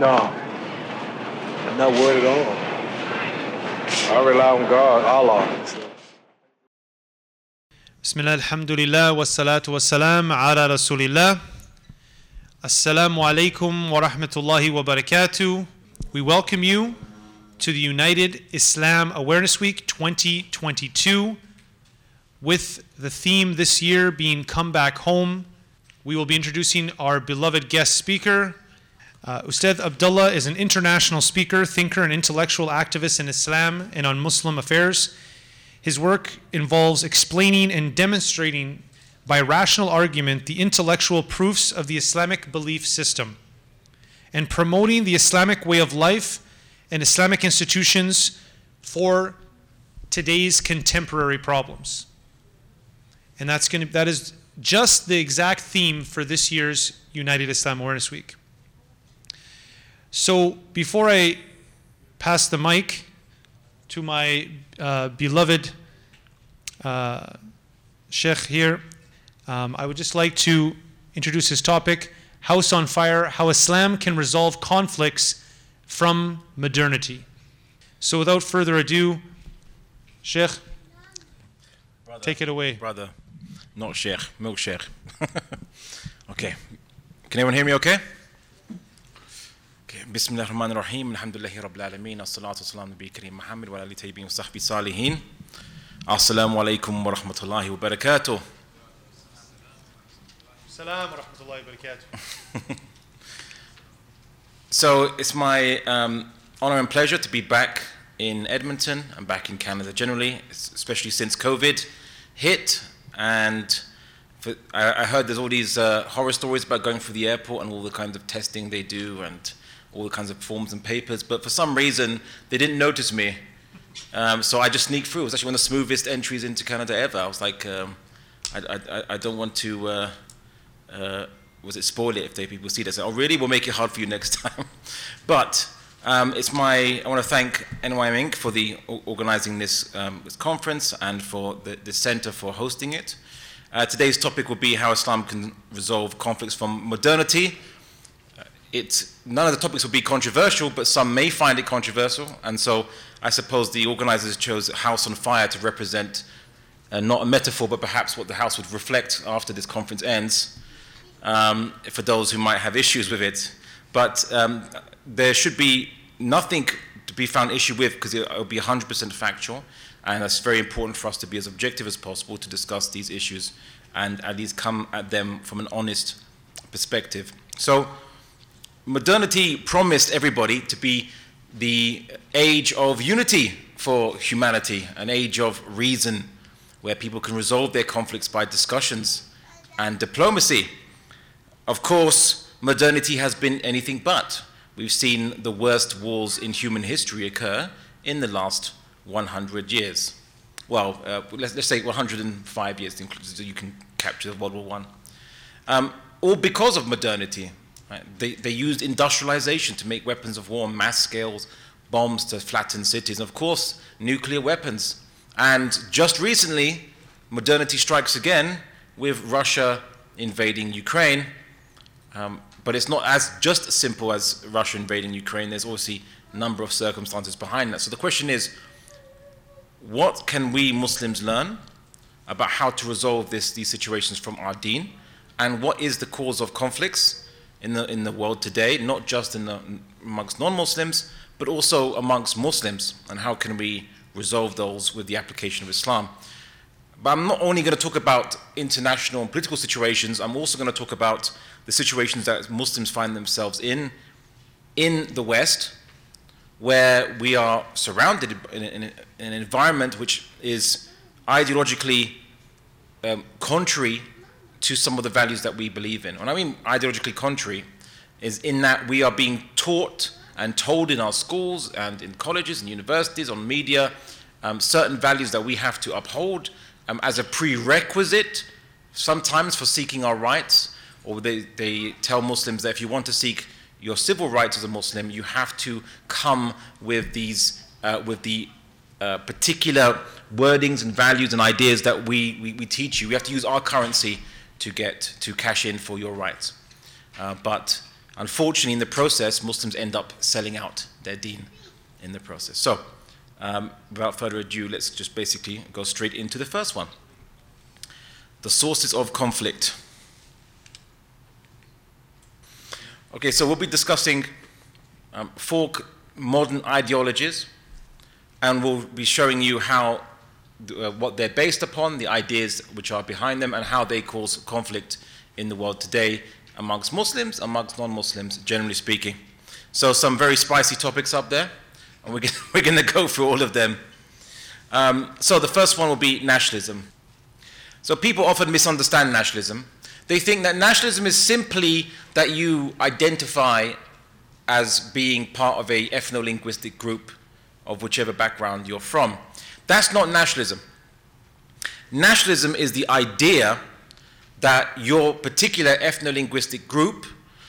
No, I'm not worried at all. I rely on God, Allah. Bismillah, alhamdulillah, wassalatu wassalam ala rasulillah. Assalamu alaikum wa rahmatullahi wa barakatuh. We welcome you to the United Islam Awareness Week 2022 with the theme this year being Come Back Home. We will be introducing our beloved guest speaker, uh, Ustad Abdullah is an international speaker, thinker, and intellectual activist in Islam and on Muslim affairs. His work involves explaining and demonstrating by rational argument the intellectual proofs of the Islamic belief system and promoting the Islamic way of life and Islamic institutions for today's contemporary problems. And that's going to, that is just the exact theme for this year's United Islam Awareness Week. So before I pass the mic to my uh, beloved uh, Sheikh here, um, I would just like to introduce his topic House on Fire How Islam Can Resolve Conflicts from Modernity. So without further ado, Sheikh, Brother, take it away. Brother, not Sheikh, milk Sheikh. okay. Can everyone hear me okay? Okay. بسم الله الرحمن الرحيم الحمد لله رب العالمين الصلاة والسلام على النبي الكريم محمد وعلى آله الطيبين وصحبه الصالحين السلام عليكم ورحمة الله وبركاته Salam wa rahmatullahi wa barakatuh. So it's my um, honor and pleasure to be back in Edmonton and back in Canada generally, especially since COVID hit. And for, I, I heard there's all these uh, horror stories about going through the airport and all the kinds of testing they do and all the kinds of forms and papers. But for some reason, they didn't notice me. Um, so I just sneaked through. It was actually one of the smoothest entries into Canada ever. I was like, um, I, I, I don't want to. Uh, uh, was it spoil it if they people see this? Oh, really? We'll make it hard for you next time. but um, it's my. I want to thank NYM Inc. for the organizing this, um, this conference and for the, the center for hosting it. Uh, today's topic will be how Islam can resolve conflicts from modernity. Uh, It, none of the topics will be controversial, but some may find it controversial, and so I suppose the organizers chose House on Fire to represent uh, not a metaphor, but perhaps what the house would reflect after this conference ends um, for those who might have issues with it. But um, there should be nothing to be found issue with because it will be 100% factual, and it's very important for us to be as objective as possible to discuss these issues and at least come at them from an honest perspective. So, modernity promised everybody to be the age of unity for humanity, an age of reason where people can resolve their conflicts by discussions and diplomacy. Of course, modernity has been anything but. We've seen the worst wars in human history occur in the last 100 years. Well, uh, let's, let's say 105 years, so you can capture World War One. Um, all because of modernity. They, they used industrialization to make weapons of war mass scales, bombs to flatten cities, and of course, nuclear weapons. And just recently, modernity strikes again with Russia invading Ukraine. Um, but it's not as just simple as Russia invading Ukraine. There's obviously a number of circumstances behind that. So the question is, what can we Muslims learn about how to resolve this, these situations from our deen? And what is the cause of conflicts in the, in the world today, not just in the, amongst non-Muslims, but also amongst Muslims? And how can we resolve those with the application of Islam? But I'm not only going to talk about international and political situations, I'm also going to talk about the situations that Muslims find themselves in in the West, where we are surrounded in, in, in an environment which is ideologically um, contrary to some of the values that we believe in. And I mean ideologically contrary, is in that we are being taught and told in our schools and in colleges and universities, on media, um, certain values that we have to uphold um, as a prerequisite, sometimes for seeking our rights, or they, they tell Muslims that if you want to seek your civil rights as a Muslim, you have to come with these, uh, with the uh, particular wordings and values and ideas that we, we, we teach you. We have to use our currency to get to cash in for your rights. Uh, but unfortunately, in the process, Muslims end up selling out their deen in the process. So, um, without further ado, let's just basically go straight into the first one the sources of conflict. Okay, so we'll be discussing um, four modern ideologies, and we'll be showing you how uh, what they're based upon, the ideas which are behind them, and how they cause conflict in the world today amongst Muslims, amongst non-Muslims, generally speaking. So some very spicy topics up there, and we're, we're going to go through all of them. Um, so the first one will be nationalism. So people often misunderstand nationalism. They think that nationalism is simply that you identify as being part of a ethno-linguistic group of whichever background you're from. That's not nationalism. Nationalism is the idea that your particular ethno-linguistic group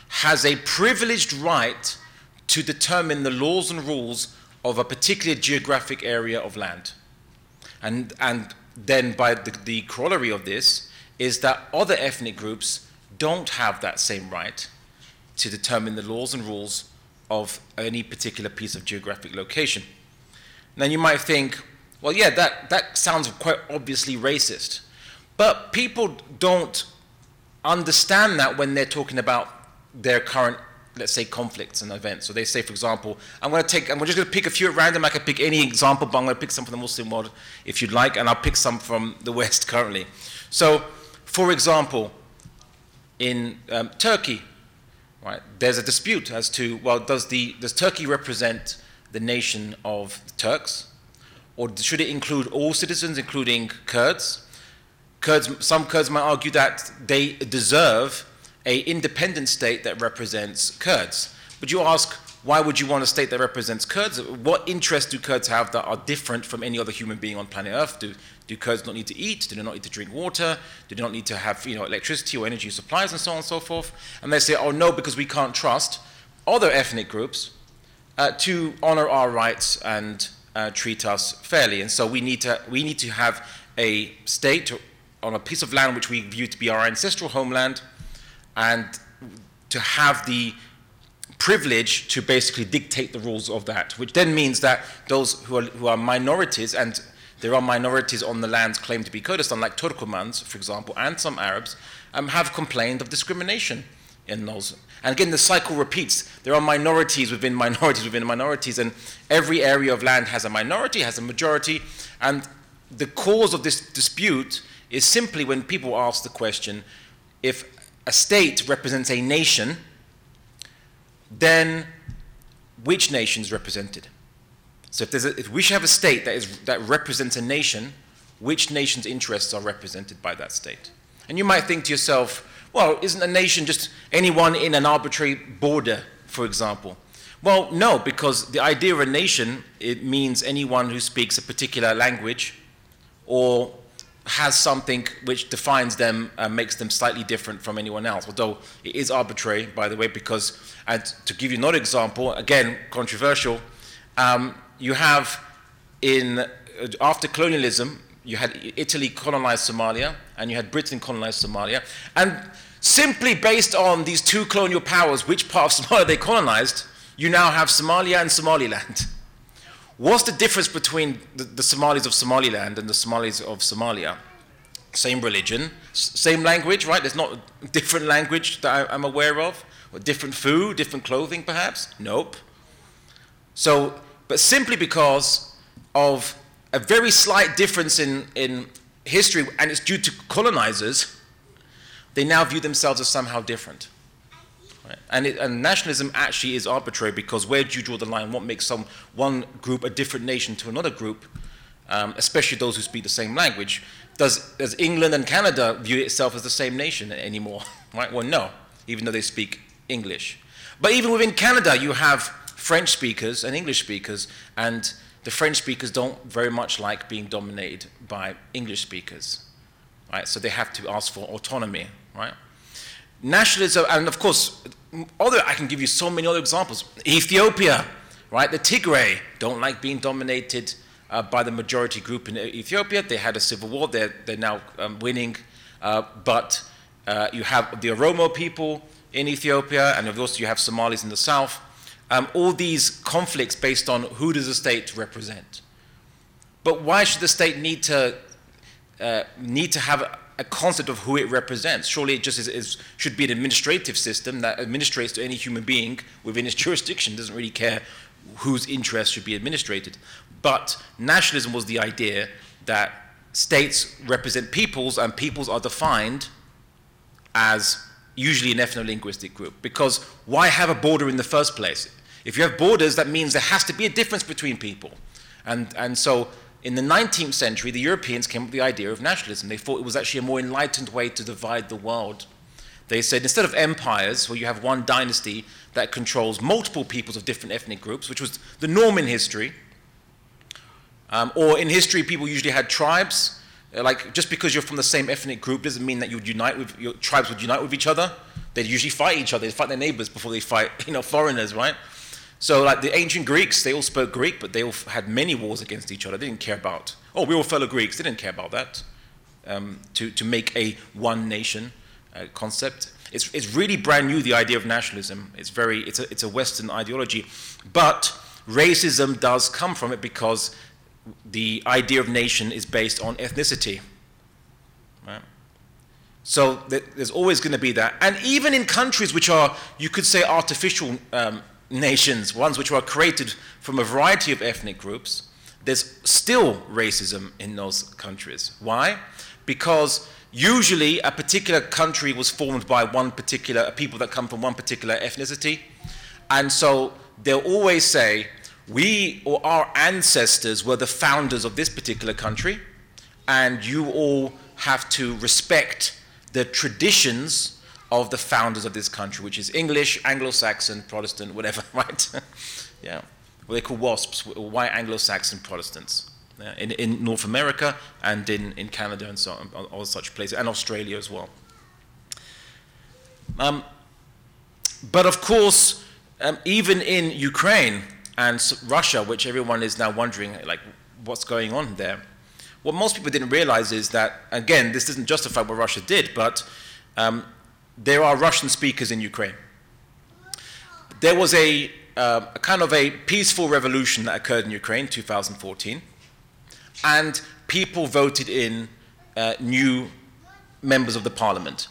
has a privileged right to determine the laws and rules of a particular geographic area of land. And, and then by the, the corollary of this is that other ethnic groups don't have that same right to determine the laws and rules of any particular piece of geographic location. Now you might think, well, yeah, that, that sounds quite obviously racist. But people don't understand that when they're talking about their current, let's say, conflicts and events. So they say, for example, I'm going to take, I'm just going to pick a few at random. I can pick any example, but I'm going to pick some from the Muslim world if you'd like, and I'll pick some from the West currently. So, for example, in um, Turkey, right, there's a dispute as to, well, does, the, does Turkey represent the nation of Turks? Or should it include all citizens, including Kurds? Kurds, some Kurds might argue that they deserve a independent state that represents Kurds. But you ask, why would you want a state that represents Kurds? What interests do Kurds have that are different from any other human being on planet Earth? Do, do Kurds not need to eat? Do they not need to drink water? Do they not need to have you know, electricity or energy supplies and so on and so forth? And they say, oh no, because we can't trust other ethnic groups uh, to honor our rights and uh, treat us fairly. And so we need to, we need to have a state on a piece of land which we view to be our ancestral homeland and to have the privilege to basically dictate the rules of that, which then means that those who are, who are minorities, and there are minorities on the lands claimed to be Kurdistan, like Turkomans, for example, and some Arabs, um, have complained of discrimination in those. And again, the cycle repeats. There are minorities within minorities within minorities, and every area of land has a minority, has a majority, and the cause of this dispute is simply when people ask the question if a state represents a nation, then which nation is represented? So if, a, if we should have a state that, is, that represents a nation, which nation's interests are represented by that state? And you might think to yourself, well, isn't a nation just anyone in an arbitrary border, for example? Well, no, because the idea of a nation, it means anyone who speaks a particular language or has something which defines them and makes them slightly different from anyone else. Although it is arbitrary, by the way, because, and to give you another example, again, controversial, um, you have in, uh, after colonialism, you had Italy colonize Somalia and you had Britain colonize Somalia. And simply based on these two colonial powers, which part of Somalia they colonized, you now have Somalia and Somaliland. What's the difference between the, the, Somalis of Somaliland and the Somalis of Somalia? Same religion, same language, right? There's not a different language that I, am aware of, or different food, different clothing, perhaps? Nope. So, but simply because of a very slight difference in, in history, and it's due to colonizers, they now view themselves as somehow different. Right? And, it, and, nationalism actually is arbitrary because where do you draw the line? What makes some one group a different nation to another group, um, especially those who speak the same language? Does, does England and Canada view itself as the same nation anymore? right? Well, no, even though they speak English. But even within Canada, you have French speakers and English speakers, and the French speakers don't very much like being dominated by English speakers. Right? So they have to ask for autonomy, right? nationalism, and of course, other, I can give you so many other examples. Ethiopia, right? The Tigray don't like being dominated uh, by the majority group in Ethiopia. They had a civil war. They're, they're now um, winning. Uh, but uh, you have the Oromo people in Ethiopia, and of course you have Somalis in the south. Um, all these conflicts based on who does the state represent. But why should the state need to uh, need to have a, a, concept of who it represents? Surely it just is, is, should be an administrative system that administrates to any human being within its jurisdiction. Doesn't really care whose interests should be administrated. But nationalism was the idea that states represent peoples, and peoples are defined as usually an ethno-linguistic group. Because why have a border in the first place? If you have borders, that means there has to be a difference between people. And, and so in the 19th century, the Europeans came up with the idea of nationalism. They thought it was actually a more enlightened way to divide the world. They said instead of empires, where you have one dynasty that controls multiple peoples of different ethnic groups, which was the norm in history, um, or in history, people usually had tribes. Uh, like, just because you're from the same ethnic group doesn't mean that you would unite with, your tribes would unite with each other. They'd usually fight each other. They'd fight their neighbors before they fight, you know, foreigners, right? So, like the ancient Greeks, they all spoke Greek, but they all had many wars against each other. They didn't care about, oh, we're all fellow Greeks. They didn't care about that. Um, to, to make a one nation uh, concept. It's, it's really brand new, the idea of nationalism. It's, very, it's, a, it's a Western ideology. But racism does come from it because the idea of nation is based on ethnicity. Right? So th- there's always going to be that. And even in countries which are, you could say, artificial um, nations, ones which were created from a variety of ethnic groups, there's still racism in those countries. Why? Because usually a particular country was formed by one particular, people that come from one particular ethnicity. And so they'll always say, we or our ancestors were the founders of this particular country, and you all have to respect the traditions of the founders of this country, which is English, Anglo-Saxon, Protestant, whatever, right? yeah, what they call WASPs, white Anglo-Saxon Protestants, yeah? in, in North America and in, in Canada and so on, all such places, and Australia as well. Um, but of course, um, even in Ukraine, and Russia, which everyone is now wondering, like, what's going on there. What most people didn't realize is that, again, this doesn't justify what Russia did, but um, there are Russian speakers in Ukraine. There was a, uh, a kind of a peaceful revolution that occurred in Ukraine, 2014, and people voted in uh, new members of the parliament.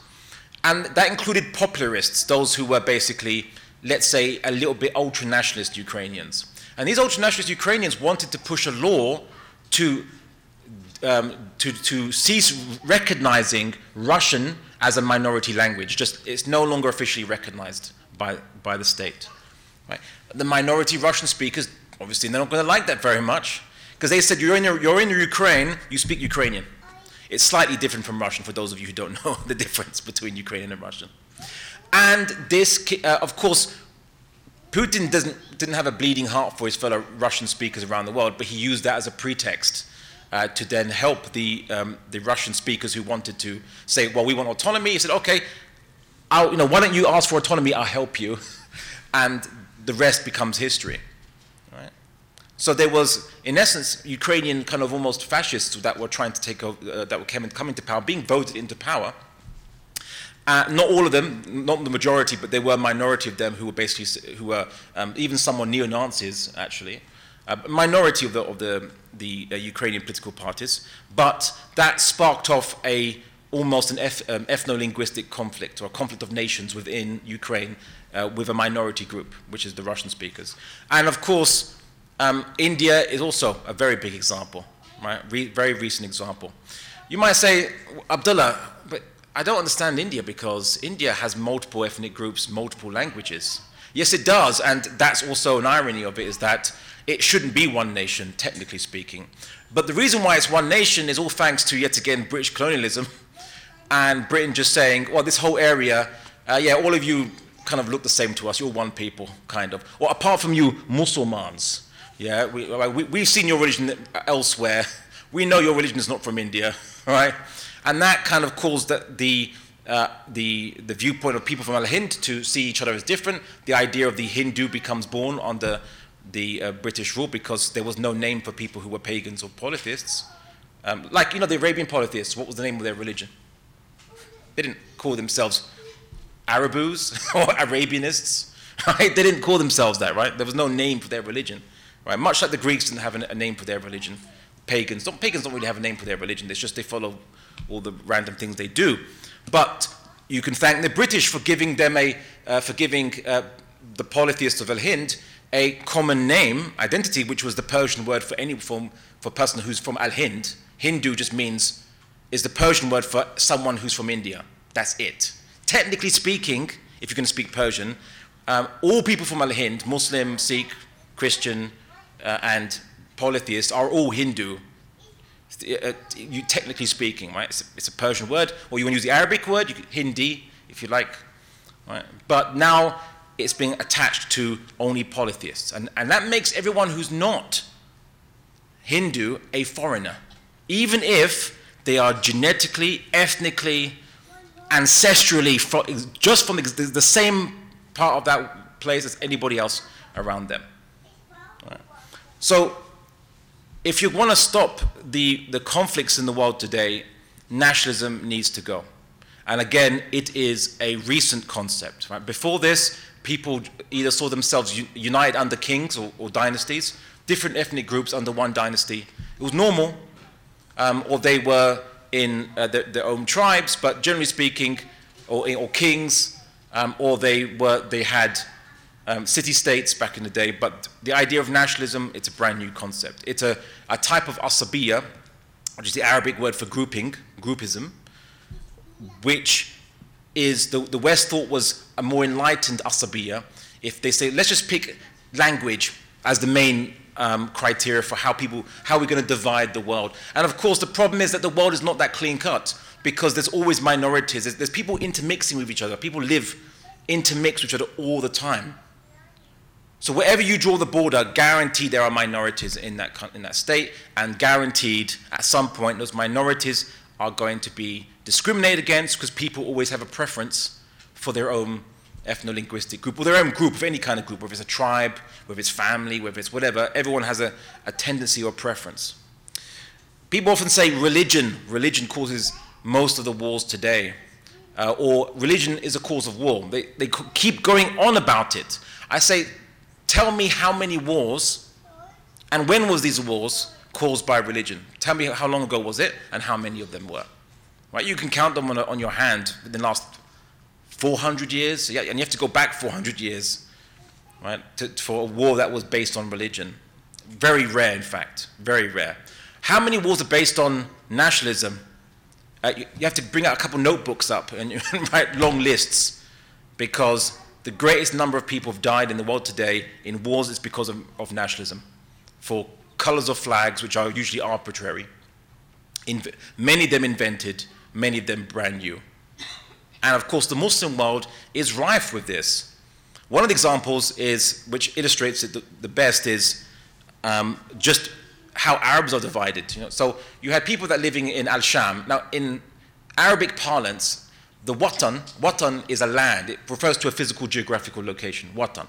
And that included popularists, those who were basically let's say, a little bit ultra nationalist Ukrainians. And these ultra nationalist Ukrainians wanted to push a law to, um, to, to cease recognizing Russian as a minority language. Just it's no longer officially recognized by, by the state. Right? The minority Russian speakers, obviously, they're not going to like that very much because they said, you're in, you're in Ukraine, you speak Ukrainian. It's slightly different from Russian for those of you who don't know the difference between Ukrainian and Russian. And this, uh, of course, Putin doesn't, didn't have a bleeding heart for his fellow Russian speakers around the world, but he used that as a pretext uh, to then help the, um, the Russian speakers who wanted to say, well, we want autonomy. He said, okay, I'll, you know, why don't you ask for autonomy? I'll help you. and the rest becomes history. Right? So there was, in essence, Ukrainian kind of almost fascists that were trying to take over, uh, that were coming, coming to power, being voted into power uh, not all of them, not the majority, but there were a minority of them who were basically, who were um, even somewhat neo-Nazis, actually. A uh, minority of the, of the, the uh, Ukrainian political parties, but that sparked off a almost an um, ethno-linguistic conflict or a conflict of nations within Ukraine uh, with a minority group, which is the Russian speakers. And of course, um, India is also a very big example, right? Re very recent example. You might say, Abdullah, but I don't understand India because India has multiple ethnic groups, multiple languages. Yes, it does, and that's also an irony of it is that it shouldn't be one nation, technically speaking. But the reason why it's one nation is all thanks to, yet again, British colonialism and Britain just saying, well, this whole area, uh, yeah, all of you kind of look the same to us, you're one people, kind of. Or apart from you, Muslims, yeah, we, we, we've seen your religion elsewhere. We know your religion is not from India, right? And that kind of caused the, the, uh, the, the viewpoint of people from Al Hind to see each other as different. The idea of the Hindu becomes born under the uh, British rule because there was no name for people who were pagans or polytheists. Um, like, you know, the Arabian polytheists, what was the name of their religion? They didn't call themselves Arabus or Arabianists. Right? They didn't call themselves that, right? There was no name for their religion, right? Much like the Greeks didn't have a name for their religion. Pagans, don't, pagans don't really have a name for their religion. It's just they follow all the random things they do. But you can thank the British for giving them a, uh, for giving uh, the polytheists of Al Hind a common name, identity, which was the Persian word for any form for person who's from Al Hind. Hindu just means is the Persian word for someone who's from India. That's it. Technically speaking, if you can speak Persian, um, all people from Al Hind, Muslim, Sikh, Christian, uh, and polytheists, are all Hindu. Uh, you, technically speaking, right? It's a, it's a, Persian word, or you want to use the Arabic word, you Hindi, if you like. Right? But now it's being attached to only polytheists, and, and that makes everyone who's not Hindu a foreigner, even if they are genetically, ethnically, ancestrally, just from the, the same part of that place as anybody else around them. Right. So, if you want to stop the, the conflicts in the world today, nationalism needs to go. And again, it is a recent concept. Right? Before this, people either saw themselves united under kings or, or, dynasties, different ethnic groups under one dynasty. It was normal, um, or they were in uh, their, own tribes, but generally speaking, or, or kings, um, or they, were, they had um, city-states back in the day, but the idea of nationalism, it's a brand new concept. It's a, a type of asabiya, which is the Arabic word for grouping, groupism, which is the, the West thought was a more enlightened asabiya. If they say, let's just pick language as the main um, criteria for how people, how we're going to divide the world. And of course, the problem is that the world is not that clean cut because there's always minorities. There's, there's people intermixing with each other. People live intermix with each other all the time. So wherever you draw the border, guaranteed there are minorities in that, in that state, and guaranteed at some point those minorities are going to be discriminated against because people always have a preference for their own ethno-linguistic group, or their own group of any kind of group, whether it's a tribe, whether it's family, whether it's whatever, everyone has a, a tendency or preference. People often say religion, religion causes most of the wars today, uh, or religion is a cause of war. They, they keep going on about it. I say, Tell me how many wars and when was these wars caused by religion? Tell me how long ago was it and how many of them were. Right? You can count them on, a, on your hand in the last 400 years, and you have to go back 400 years right, to, for a war that was based on religion. Very rare, in fact, very rare. How many wars are based on nationalism? Uh, you, you, have to bring out a couple notebooks up and write long lists because the greatest number of people have died in the world today in wars is because of, of nationalism, for colors of flags, which are usually arbitrary. Many of them invented, many of them brand new. And of course, the Muslim world is rife with this. One of the examples is, which illustrates it the, the best, is um, just how Arabs are divided. You know? So you had people that living in Al Sham. Now, in Arabic parlance, the watan, watan is a land. It refers to a physical geographical location, watan.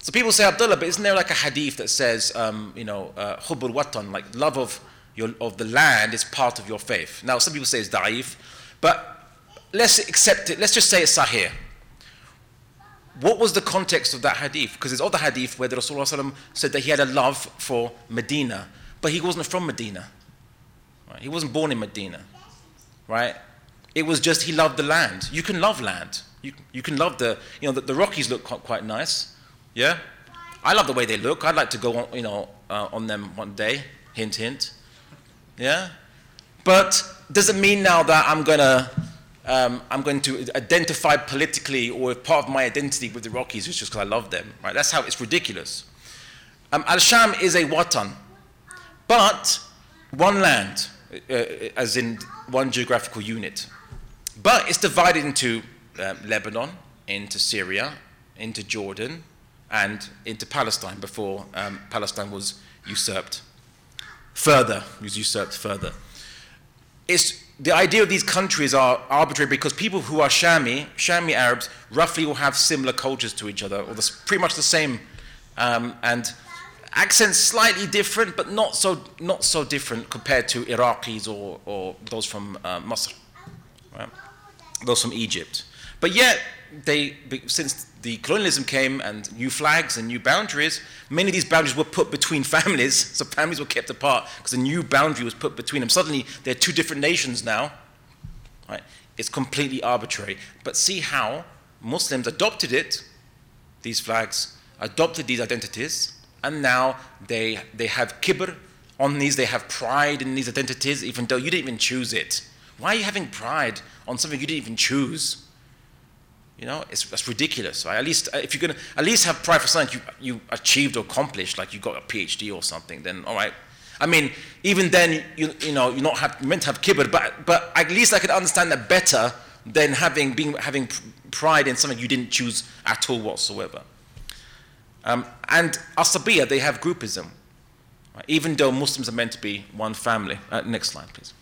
So people say, Abdullah, but isn't there like a hadith that says, um, you know, uh, hubbul watan, like love of, your, of the land is part of your faith. Now, some people say it's da'if, but let's accept it. Let's just say it's sahih. What was the context of that hadith? Because there's other hadith where the Rasulullah said that he had a love for Medina, but he wasn't from Medina. Right? He wasn't born in Medina. Right? It was just he loved the land. You can love land. You, you can love the, you know, the, the Rockies look quite, nice. Yeah? I love the way they look. I'd like to go on, you know, uh, on them one day. Hint, hint. Yeah? But does it mean now that I'm going to um, I'm going to identify politically or part of my identity with the Rockies is just because I love them. Right? That's how it's ridiculous. Um, Al Sham is a watan, but one land, uh, as in one geographical unit. But it's divided into um, Lebanon, into Syria, into Jordan, and into Palestine before um, Palestine was usurped. Further, was usurped further. It's, the idea of these countries are arbitrary because people who are Shami, Shami Arabs, roughly will have similar cultures to each other, or the, pretty much the same, um, and accents slightly different, but not so, not so different compared to Iraqis or, or those from uh, Masr. Right? those from Egypt. But yet, they, since the colonialism came and new flags and new boundaries, many of these boundaries were put between families, so families were kept apart because a new boundary was put between them. Suddenly, they're two different nations now. Right? It's completely arbitrary. But see how Muslims adopted it, these flags, adopted these identities, and now they, they have kibr on these, they have pride in these identities, even though you didn't even choose it. Why are you having pride on something you didn't even choose? You know, it's, that's ridiculous. Right? At least uh, if you're gonna at least have pride for something you, you achieved or accomplished, like you got a PhD or something, then all right. I mean, even then, you, you know, you're not have, meant to have kibbutz, but, but at least I can understand that better than having, being, having pride in something you didn't choose at all whatsoever. Um, and Asabiya, they have groupism, right? even though Muslims are meant to be one family. Uh, next slide, please.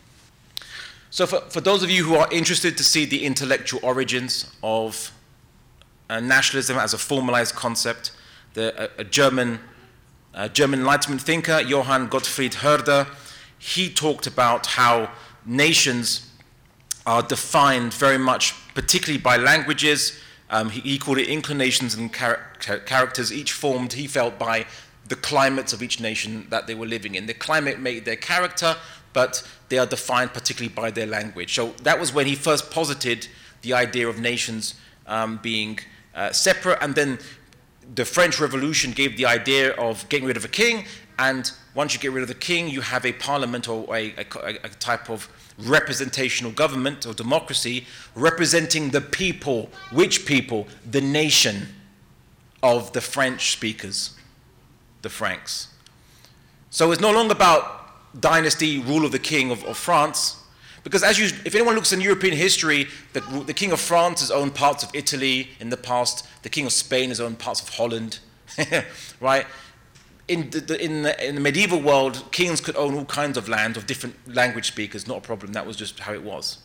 So, for, for those of you who are interested to see the intellectual origins of uh, nationalism as a formalized concept, the, a, a German, uh, German Enlightenment thinker, Johann Gottfried Herder, he talked about how nations are defined very much, particularly by languages. Um, he, he, called it inclinations and char- characters, each formed, he felt, by the climates of each nation that they were living in. The climate made their character, but they are defined particularly by their language. So that was when he first posited the idea of nations um, being uh, separate, and then the French Revolution gave the idea of getting rid of a king, and once you get rid of the king, you have a parliament or a, a, a type of representational government or democracy representing the people. Which people? The nation of the French speakers, the Franks. So it's no longer about dynasty, rule of the king of, of France. Because as you, if anyone looks in European history, the, the king of France has owned parts of Italy in the past. The king of Spain has owned parts of Holland, right? In the, the, in, the, in the medieval world, kings could own all kinds of land of different language speakers, not a problem. That was just how it was.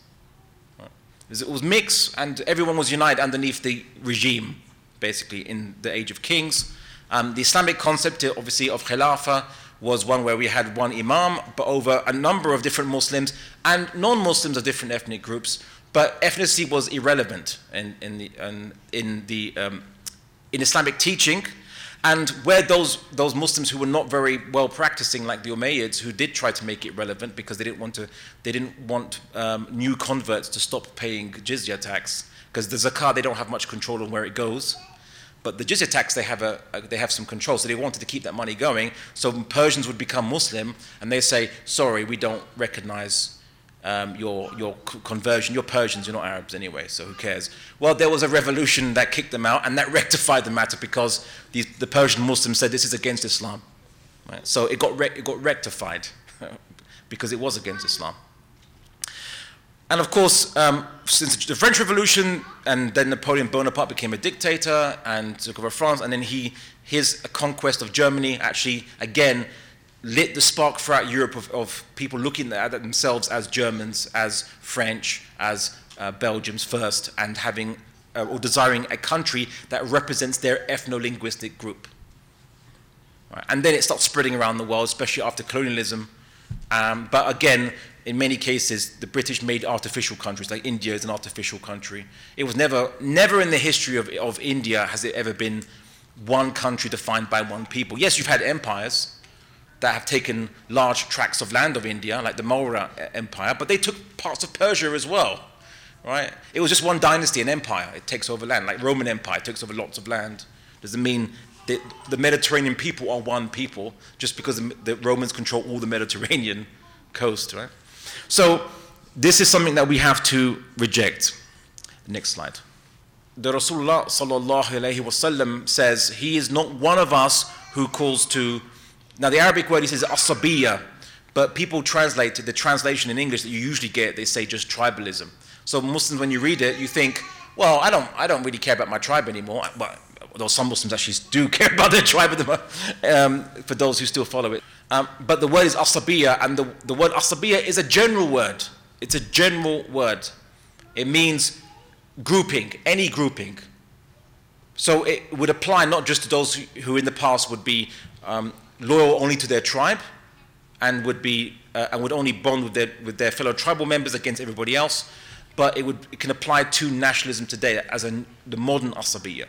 Right? It was mixed, and everyone was united underneath the regime, basically, in the age of kings. Um, the Islamic concept, obviously, of Khilafah was one where we had one imam, but over a number of different Muslims and non-Muslims of different ethnic groups. But ethnicity was irrelevant in, in the, in, in, the, um, in Islamic teaching. And where those, those Muslims who were not very well practicing, like the Umayyads, who did try to make it relevant because they didn't want, to, they didn't want um, new converts to stop paying jizya tax, because the zakah, they don't have much control on where it goes. But the jizya tax, they have, a, they have some control, so they wanted to keep that money going. So Persians would become Muslim, and they say, sorry, we don't recognize um, your, your conversion. You're Persians, you're not Arabs anyway, so who cares? Well, there was a revolution that kicked them out, and that rectified the matter because the, the Persian Muslims said this is against Islam. Right? So it got, it got rectified because it was against Islam. And of course, um, since the French Revolution, and then Napoleon Bonaparte became a dictator and took over France, and then he, his conquest of Germany actually, again, lit the spark throughout Europe of, of people looking at themselves as Germans, as French, as uh, Belgians first, and having uh, or desiring a country that represents their ethno-linguistic group. Right. And then it starts spreading around the world, especially after colonialism. Um, but again, in many cases, the British made artificial countries, like India is an artificial country. It was never, never in the history of, of India has it ever been one country defined by one people. Yes, you've had empires that have taken large tracts of land of India, like the Maurya Empire, but they took parts of Persia as well, right? It was just one dynasty, an empire. It takes over land, like Roman Empire takes over lots of land. Doesn't mean that the Mediterranean people are one people just because the Romans control all the Mediterranean coast, right? So this is something that we have to reject. Next slide. The Rasulullah sallallahu alayhi wasallam says he is not one of us who calls to. Now the Arabic word he says asabiya, but people translate the translation in English that you usually get. They say just tribalism. So Muslims, when you read it, you think, well, I don't, I don't really care about my tribe anymore. But though some Muslims actually do care about their tribe, um, for those who still follow it. Um, but the word is asabiya, and the, the word asabiya is a general word. It's a general word. It means grouping, any grouping. So it would apply not just to those who in the past would be um, loyal only to their tribe and would be uh, and would only bond with their, with their fellow tribal members against everybody else. but it, would, it can apply to nationalism today as a, the modern asabiya.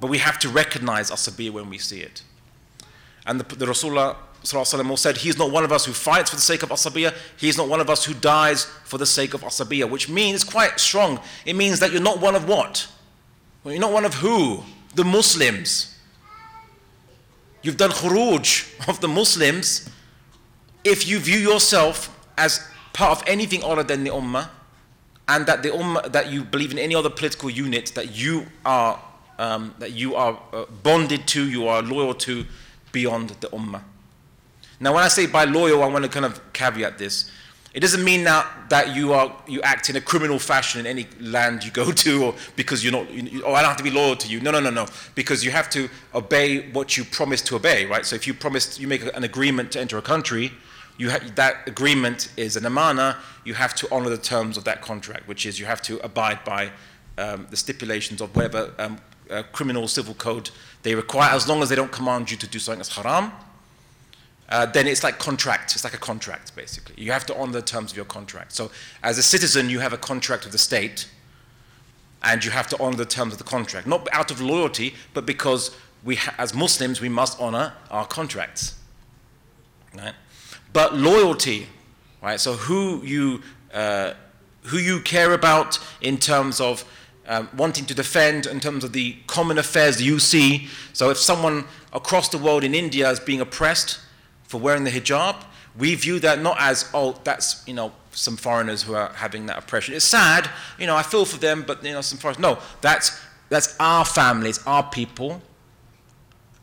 But we have to recognize asabiya when we see it. And the, the Rasulullah ﷺ said, He's not one of us who fights for the sake of asabiya, He's not one of us who dies for the sake of asabiya, which means quite strong. It means that you're not one of what? Well, you're not one of who? The Muslims. You've done khuruj of the Muslims if you view yourself as part of anything other than the ummah and that the ummah, that you believe in any other political unit that you are um, that you are uh, bonded to, you are loyal to beyond the ummah. Now, when I say by loyal, I want to kind of caveat this. It doesn't mean now that you are you act in a criminal fashion in any land you go to, or because you're not. You, oh, I don't have to be loyal to you. No, no, no, no. Because you have to obey what you promised to obey, right? So if you promised, you make an agreement to enter a country, you ha- that agreement is an amana. You have to honor the terms of that contract, which is you have to abide by um, the stipulations of whatever um, uh, criminal civil code they require, as long as they don't command you to do something that's haram uh, then it's like contract. It's like a contract, basically. You have to honor the terms of your contract. So, as a citizen, you have a contract with the state, and you have to honor the terms of the contract. Not out of loyalty, but because we, ha- as Muslims, we must honor our contracts. Right? But loyalty, right? So, who you, uh, who you care about in terms of um, wanting to defend, in terms of the common affairs you see. So, if someone across the world in India is being oppressed, for wearing the hijab, we view that not as, oh, that's, you know, some foreigners who are having that oppression. It's sad, you know, I feel for them, but, you know, some foreigners. No, that's, that's our families, our people,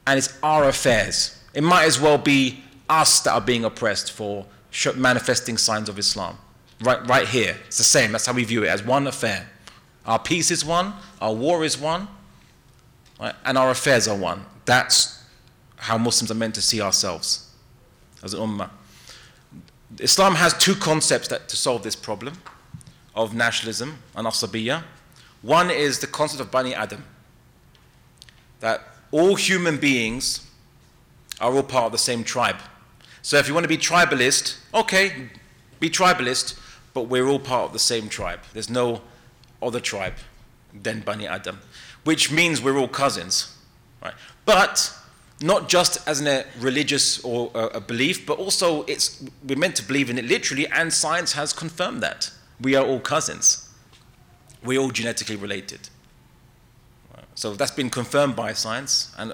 and it's our affairs. It might as well be us that are being oppressed for manifesting signs of Islam. Right, right here. It's the same. That's how we view it as one affair. Our peace is one, our war is one, right? and our affairs are one. That's how Muslims are meant to see ourselves as an ummah. Islam has two concepts that, to solve this problem of nationalism and asabiyya. One is the concept of Bani Adam, that all human beings are all part of the same tribe. So if you want to be tribalist, okay, be tribalist, but we're all part of the same tribe. There's no other tribe than Bani Adam, which means we're all cousins. Right? But not just as a religious or a belief, but also it's, we're meant to believe in it literally, and science has confirmed that. We are all cousins. We're all genetically related. So that's been confirmed by science. And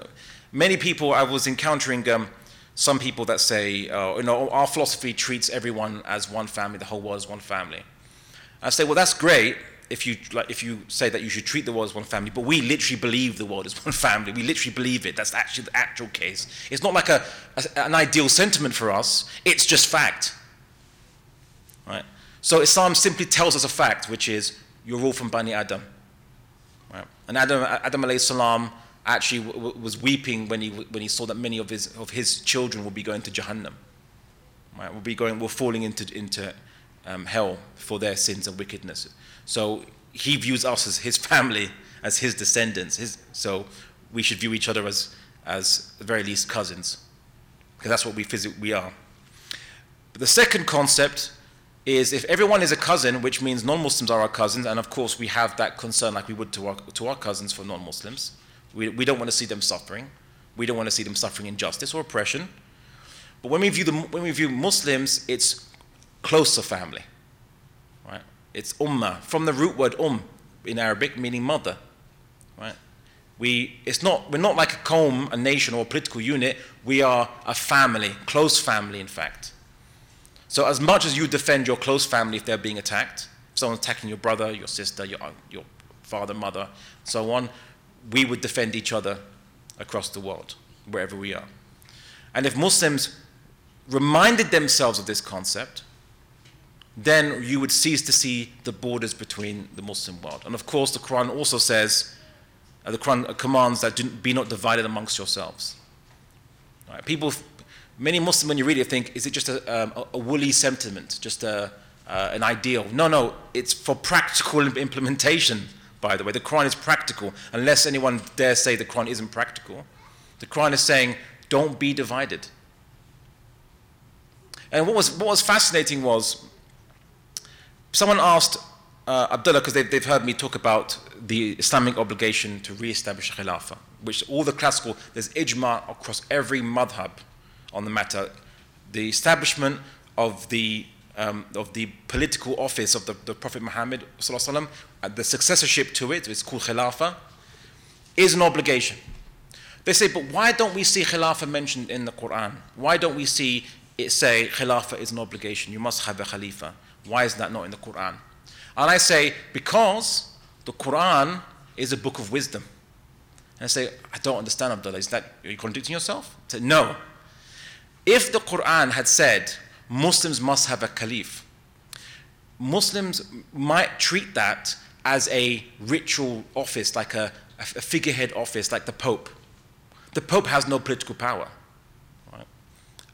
many people, I was encountering um, some people that say, uh, you know, our philosophy treats everyone as one family, the whole world as one family. I say, well, that's great, if you like if you say that you should treat the world as one family, but we literally believe the world is one family. We literally believe it. That's actually the actual case. It's not like a, a an ideal sentiment for us. It's just fact. Right. So Islam simply tells us a fact, which is you're all from Bani Adam. Right. And Adam Adam alayhi salam actually w- w- was weeping when he when he saw that many of his of his children would be going to Jahannam. Right. Will be going, were falling into into um, hell for their sins and wickedness. So he views us as his family, as his descendants. His, so we should view each other as, as the very least cousins, because that's what we, phys- we are. But the second concept is if everyone is a cousin, which means non Muslims are our cousins, and of course we have that concern like we would to our, to our cousins for non Muslims. We, we don't want to see them suffering. We don't want to see them suffering injustice or oppression. But when we view, the, when we view Muslims, it's closer family. It's ummah, from the root word um in Arabic, meaning mother. Right? We, it's not, we're not like a qawm, a nation, or a political unit. We are a family, close family, in fact. So, as much as you defend your close family if they're being attacked, if someone's attacking your brother, your sister, your, your father, mother, so on, we would defend each other across the world, wherever we are. And if Muslims reminded themselves of this concept, then you would cease to see the borders between the Muslim world. And of course, the Quran also says, uh, the Quran commands that be not divided amongst yourselves. Right? People, many Muslims, when you read it, think, is it just a, um, a woolly sentiment, just a, uh, an ideal? No, no, it's for practical implementation, by the way. The Quran is practical, unless anyone dare say the Quran isn't practical. The Quran is saying, don't be divided. And what was, what was fascinating was, someone asked uh, Abdullah, because they've, they've heard me talk about the Islamic obligation to re-establish Khilafah, which all the classical, there's ijma across every madhab on the matter. The establishment of the, um, of the political office of the, the Prophet Muhammad, وسلم, uh, the successorship to it, it's called Khilafah, is an obligation. They say, but why don't we see Khilafah mentioned in the Quran? Why don't we see it say Khilafah is an obligation? You must have a Khalifa. Why is that not in the Quran? And I say, because the Quran is a book of wisdom. And I say, I don't understand, Abdullah. Is that, are you contradicting yourself? I say, no. If the Quran had said Muslims must have a caliph, Muslims might treat that as a ritual office, like a, a figurehead office, like the Pope. The Pope has no political power. Right?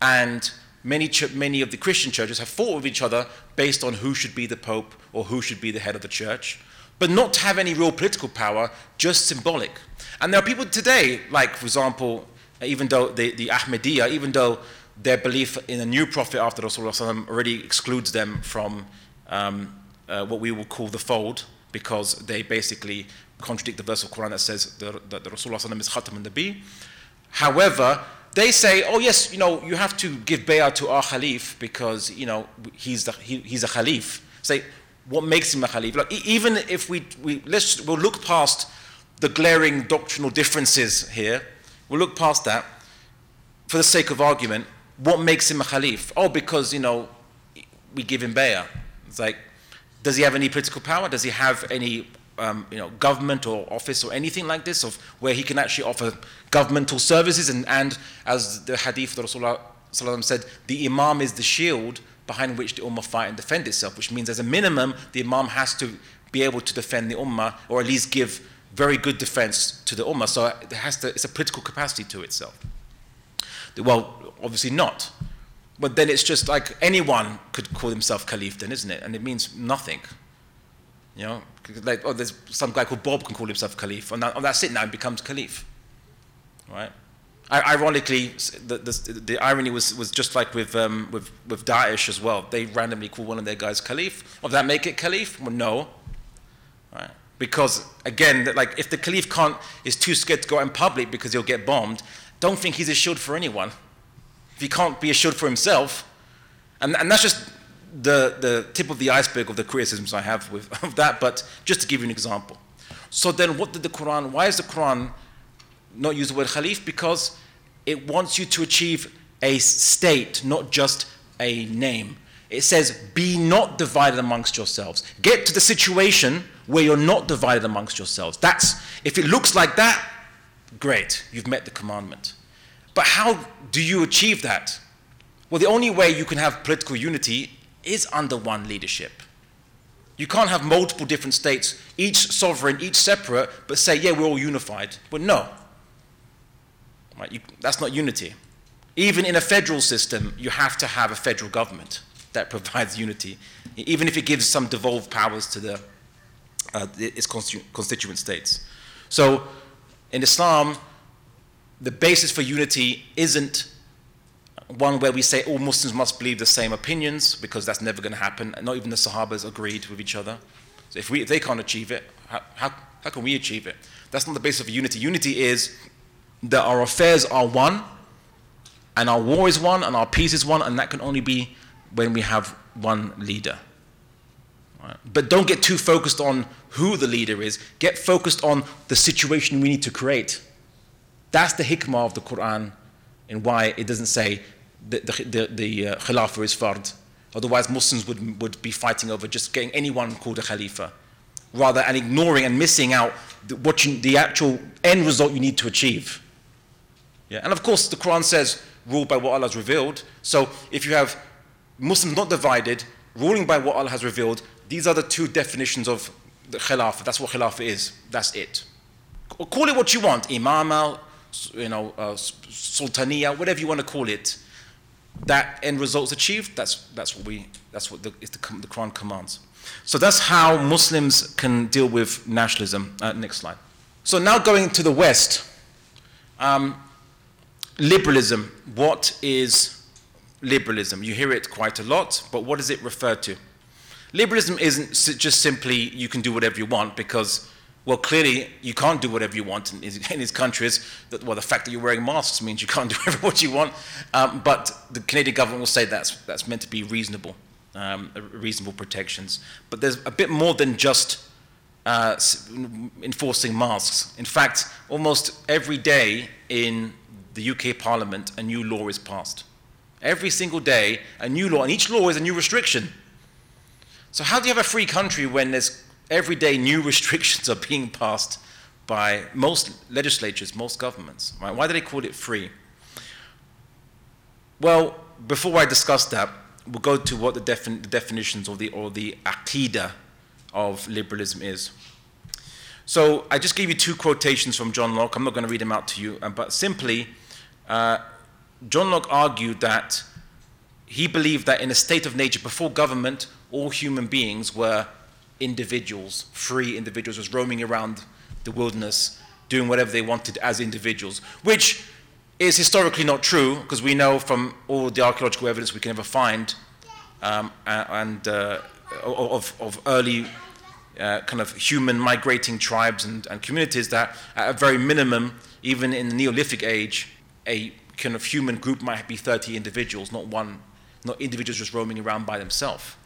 And many, many of the Christian churches have fought with each other based on who should be the Pope or who should be the head of the church, but not to have any real political power, just symbolic. And there are people today, like, for example, even though the, the Ahmadiyya, even though their belief in a new prophet after Rasulullah already excludes them from um, uh, what we will call the fold, because they basically contradict the verse of Quran that says that the Rasulullah is Khatam al-Nabi. However, they say, oh yes, you know, you have to give bay'ah to our Khalif because, you know, he's, the, he, he's a Khalif. Say, what makes him a Khalif? Like, even if we, we let's, we'll look past the glaring doctrinal differences here, we'll look past that for the sake of argument. What makes him a Khalif? Oh, because, you know, we give him bay'ah. It's like, does he have any political power? Does he have any um, you know, government or office or anything like this, of where he can actually offer governmental services. And, and as the hadith of Rasulullah said, the imam is the shield behind which the ummah fight and defend itself, which means as a minimum, the imam has to be able to defend the ummah or at least give very good defense to the ummah. So it has to, it's a political capacity to itself. Well, obviously not. But then it's just like anyone could call himself caliph then, isn't it? And it means nothing. You know, like, oh, there's some guy called Bob can call himself Caliph, and, that, that's it now, he becomes Caliph. Right? I, ironically, the, the, the, irony was, was just like with, um, with, with Daesh as well. They randomly call one of their guys Caliph. Well, that make it Caliph? Well, no. Right? Because, again, like if the Caliph can't, is too scared to go out in public because he'll get bombed, don't think he's a shield for anyone. If he can't be a shield for himself, and, and that's just the, the tip of the iceberg of the criticisms I have with of that, but just to give you an example. So then what did the Quran, why is the Quran not use the word Khalif? Because it wants you to achieve a state, not just a name. It says, be not divided amongst yourselves. Get to the situation where you're not divided amongst yourselves. That's, if it looks like that, great, you've met the commandment. But how do you achieve that? Well, the only way you can have political unity is under one leadership. You can't have multiple different states, each sovereign, each separate, but say, yeah, we're all unified. But no. Right? You, that's not unity. Even in a federal system, you have to have a federal government that provides unity, even if it gives some devolved powers to the, uh, its constitu constituent states. So in Islam, the basis for unity isn't one where we say all Muslims must believe the same opinions, because that's never going to happen. Not even the Sahabas agreed with each other. So if, we, if they can't achieve it, how, how, how can we achieve it? That's not the basis of unity. Unity is that our affairs are one, and our war is one, and our peace is one, and that can only be when we have one leader. Right? But don't get too focused on who the leader is. Get focused on the situation we need to create. That's the hikmah of the Quran and why it doesn't say the, the, the, the uh, is fard. Otherwise, Muslims would, would be fighting over just getting anyone called a Khalifa, rather and ignoring and missing out the, what you, the actual end result you need to achieve. Yeah? And of course, the Quran says, rule by what Allah has revealed. So if you have Muslims not divided, ruling by what Allah has revealed, these are the two definitions of the Khilafah. That's what Khilafah is. That's it. Call it what you want, Imama, you know, uh, Sultaniya, whatever you want to call it that end result's achieved, that's, that's what, we, that's what the, the, the Quran commands. So that's how Muslims can deal with nationalism. Uh, next slide. So now going to the West, um, liberalism. What is liberalism? You hear it quite a lot, but what does it refer to? Liberalism isn't just simply you can do whatever you want because, well, clearly you can't do whatever you want in, in these countries. Well, the fact that you're wearing masks means you can't do whatever what you want. Um, but the Canadian government will say that's, that's meant to be reasonable, um, reasonable protections. But there's a bit more than just uh, enforcing masks. In fact, almost every day in the UK Parliament, a new law is passed. Every single day, a new law, and each law is a new restriction. So, how do you have a free country when there's every day new restrictions are being passed by most legislatures, most governments? Right? Why do they call it free? Well, before I discuss that, we'll go to what the, defin- the definitions or the, or the aqidah of liberalism is. So I just gave you two quotations from John Locke. I'm not going to read them out to you, uh, but simply, uh, John Locke argued that he believed that in a state of nature, before government, all human beings were individuals, free individuals, was roaming around the wilderness, doing whatever they wanted as individuals, which is historically not true, because we know from all the archaeological evidence we can ever find um, and uh, of, of early uh, kind of human migrating tribes and, and communities that, at a very minimum, even in the Neolithic age, a kind of human group might be 30 individuals, not one, not individuals just roaming around by themselves.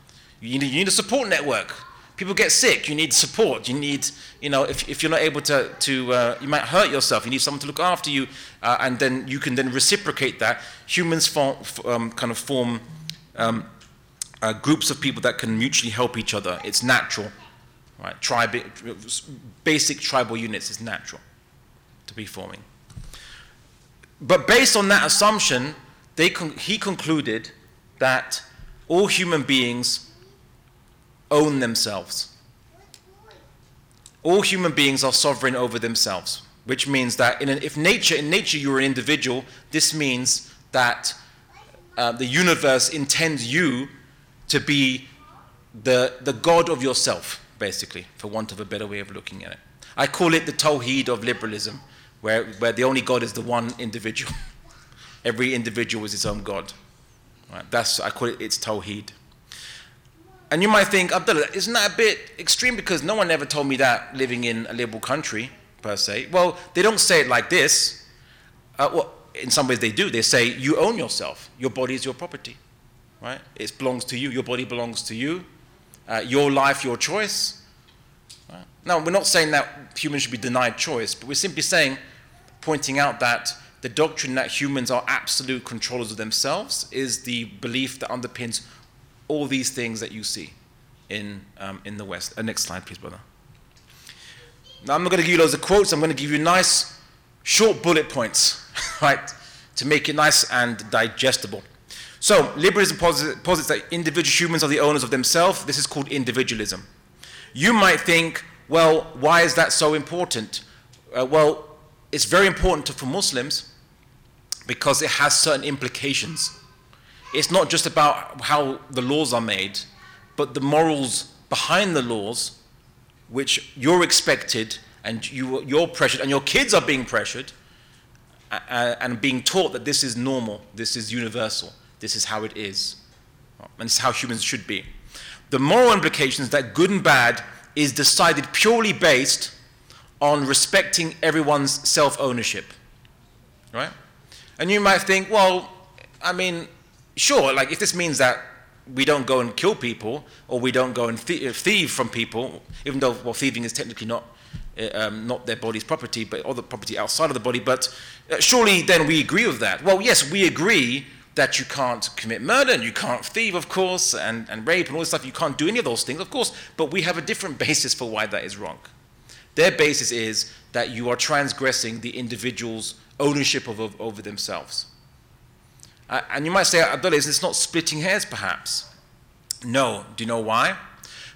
You need, you need a support network. People get sick. You need support. You need, you know, if, if you're not able to, to uh, you might hurt yourself. You need someone to look after you, uh, and then you can then reciprocate that. Humans form, um, kind of form um, uh, groups of people that can mutually help each other. It's natural, right? Tribe, basic tribal units is natural to be forming. But based on that assumption, they con- he concluded that all human beings own themselves. All human beings are sovereign over themselves, which means that in an, if nature, in nature you're an individual, this means that uh, the universe intends you to be the, the God of yourself, basically, for want of a better way of looking at it. I call it the Tawheed of liberalism, where, where the only God is the one individual. Every individual is its own God. Right? That's, I call it its Tawheed. And you might think, Abdullah, isn't that a bit extreme? Because no one ever told me that living in a liberal country, per se. Well, they don't say it like this. Uh, well, in some ways they do. They say, you own yourself. Your body is your property. Right? It belongs to you. Your body belongs to you. Uh, your life, your choice. Right? Now, we're not saying that humans should be denied choice, but we're simply saying, pointing out that the doctrine that humans are absolute controllers of themselves is the belief that underpins all these things that you see in, um, in the West. Uh, next slide, please, brother. Now, I'm not going to give you loads of quotes. I'm going to give you nice, short bullet points, right, to make it nice and digestible. So, liberalism posi- posits that individual humans are the owners of themselves. This is called individualism. You might think, well, why is that so important? Uh, well, it's very important to, for Muslims because it has certain implications. It's not just about how the laws are made, but the morals behind the laws, which you're expected and you, you're pressured, and your kids are being pressured uh, and being taught that this is normal, this is universal, this is how it is, and it's how humans should be. The moral implications that good and bad is decided purely based on respecting everyone's self ownership. Right? And you might think, well, I mean, sure, like if this means that we don't go and kill people or we don't go and th- thieve from people, even though well, thieving is technically not uh, um, not their body's property, but other property outside of the body. But uh, surely then we agree with that. Well, yes, we agree that you can't commit murder and you can't thieve, of course, and, and rape and all this stuff. You can't do any of those things, of course. But we have a different basis for why that is wrong. Their basis is that you are transgressing the individual's ownership of, of, over themselves. Uh, and you might say, Abdullah, is this not splitting hairs perhaps? No. Do you know why?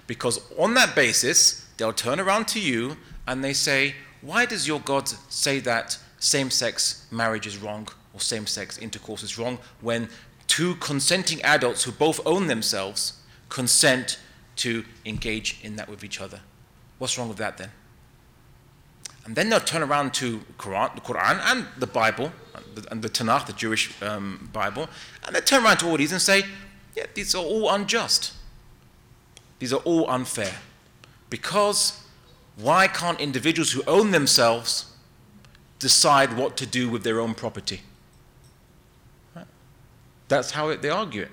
Because on that basis, they'll turn around to you and they say, Why does your God say that same sex marriage is wrong or same sex intercourse is wrong when two consenting adults who both own themselves consent to engage in that with each other? What's wrong with that then? And then they'll turn around to Quran, the Quran and the Bible, and the Tanakh, the Jewish um, Bible, and they turn around to all these and say, yeah, these are all unjust. These are all unfair. Because why can't individuals who own themselves decide what to do with their own property? That's how it, they argue it.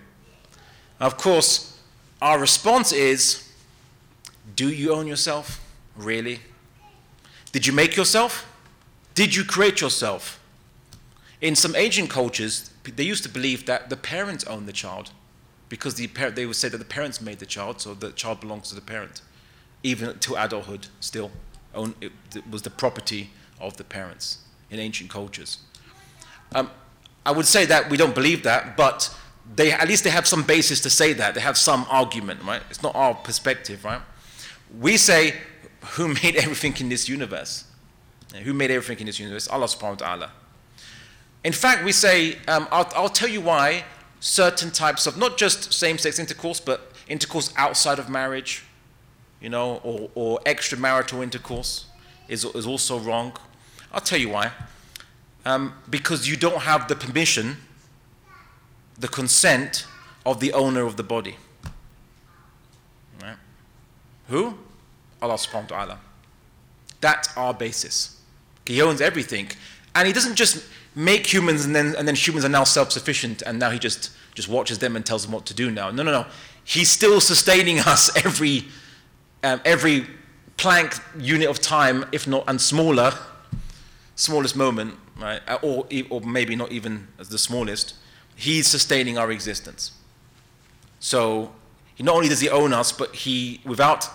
Of course, our response is do you own yourself? Really? Did you make yourself? Did you create yourself? In some ancient cultures, they used to believe that the parents own the child because the parent, they would say that the parents made the child, so the child belongs to the parent. Even to adulthood, still, own, it, it was the property of the parents in ancient cultures. Um, I would say that we don't believe that, but they, at least they have some basis to say that. They have some argument, right? It's not our perspective, right? We say, who made everything in this universe? Who made everything in this universe? Allah subhanahu wa ta'ala. In fact, we say, um, I'll, I'll tell you why certain types of not just same-sex intercourse, but intercourse outside of marriage, you know, or, or extramarital intercourse is, is also wrong. I'll tell you why. Um, because you don't have the permission, the consent of the owner of the body. Right? Who? Allah subhanahu wa ta'ala. That's our basis. He owns everything. And he doesn't just make humans and then, and then humans are now self-sufficient and now he just, just watches them and tells them what to do now. No, no, no. He's still sustaining us every, um, every Planck unit of time, if not, and smaller, smallest moment, right? Uh, or, or maybe not even the smallest. He's sustaining our existence. So he not only does he own us, but he, without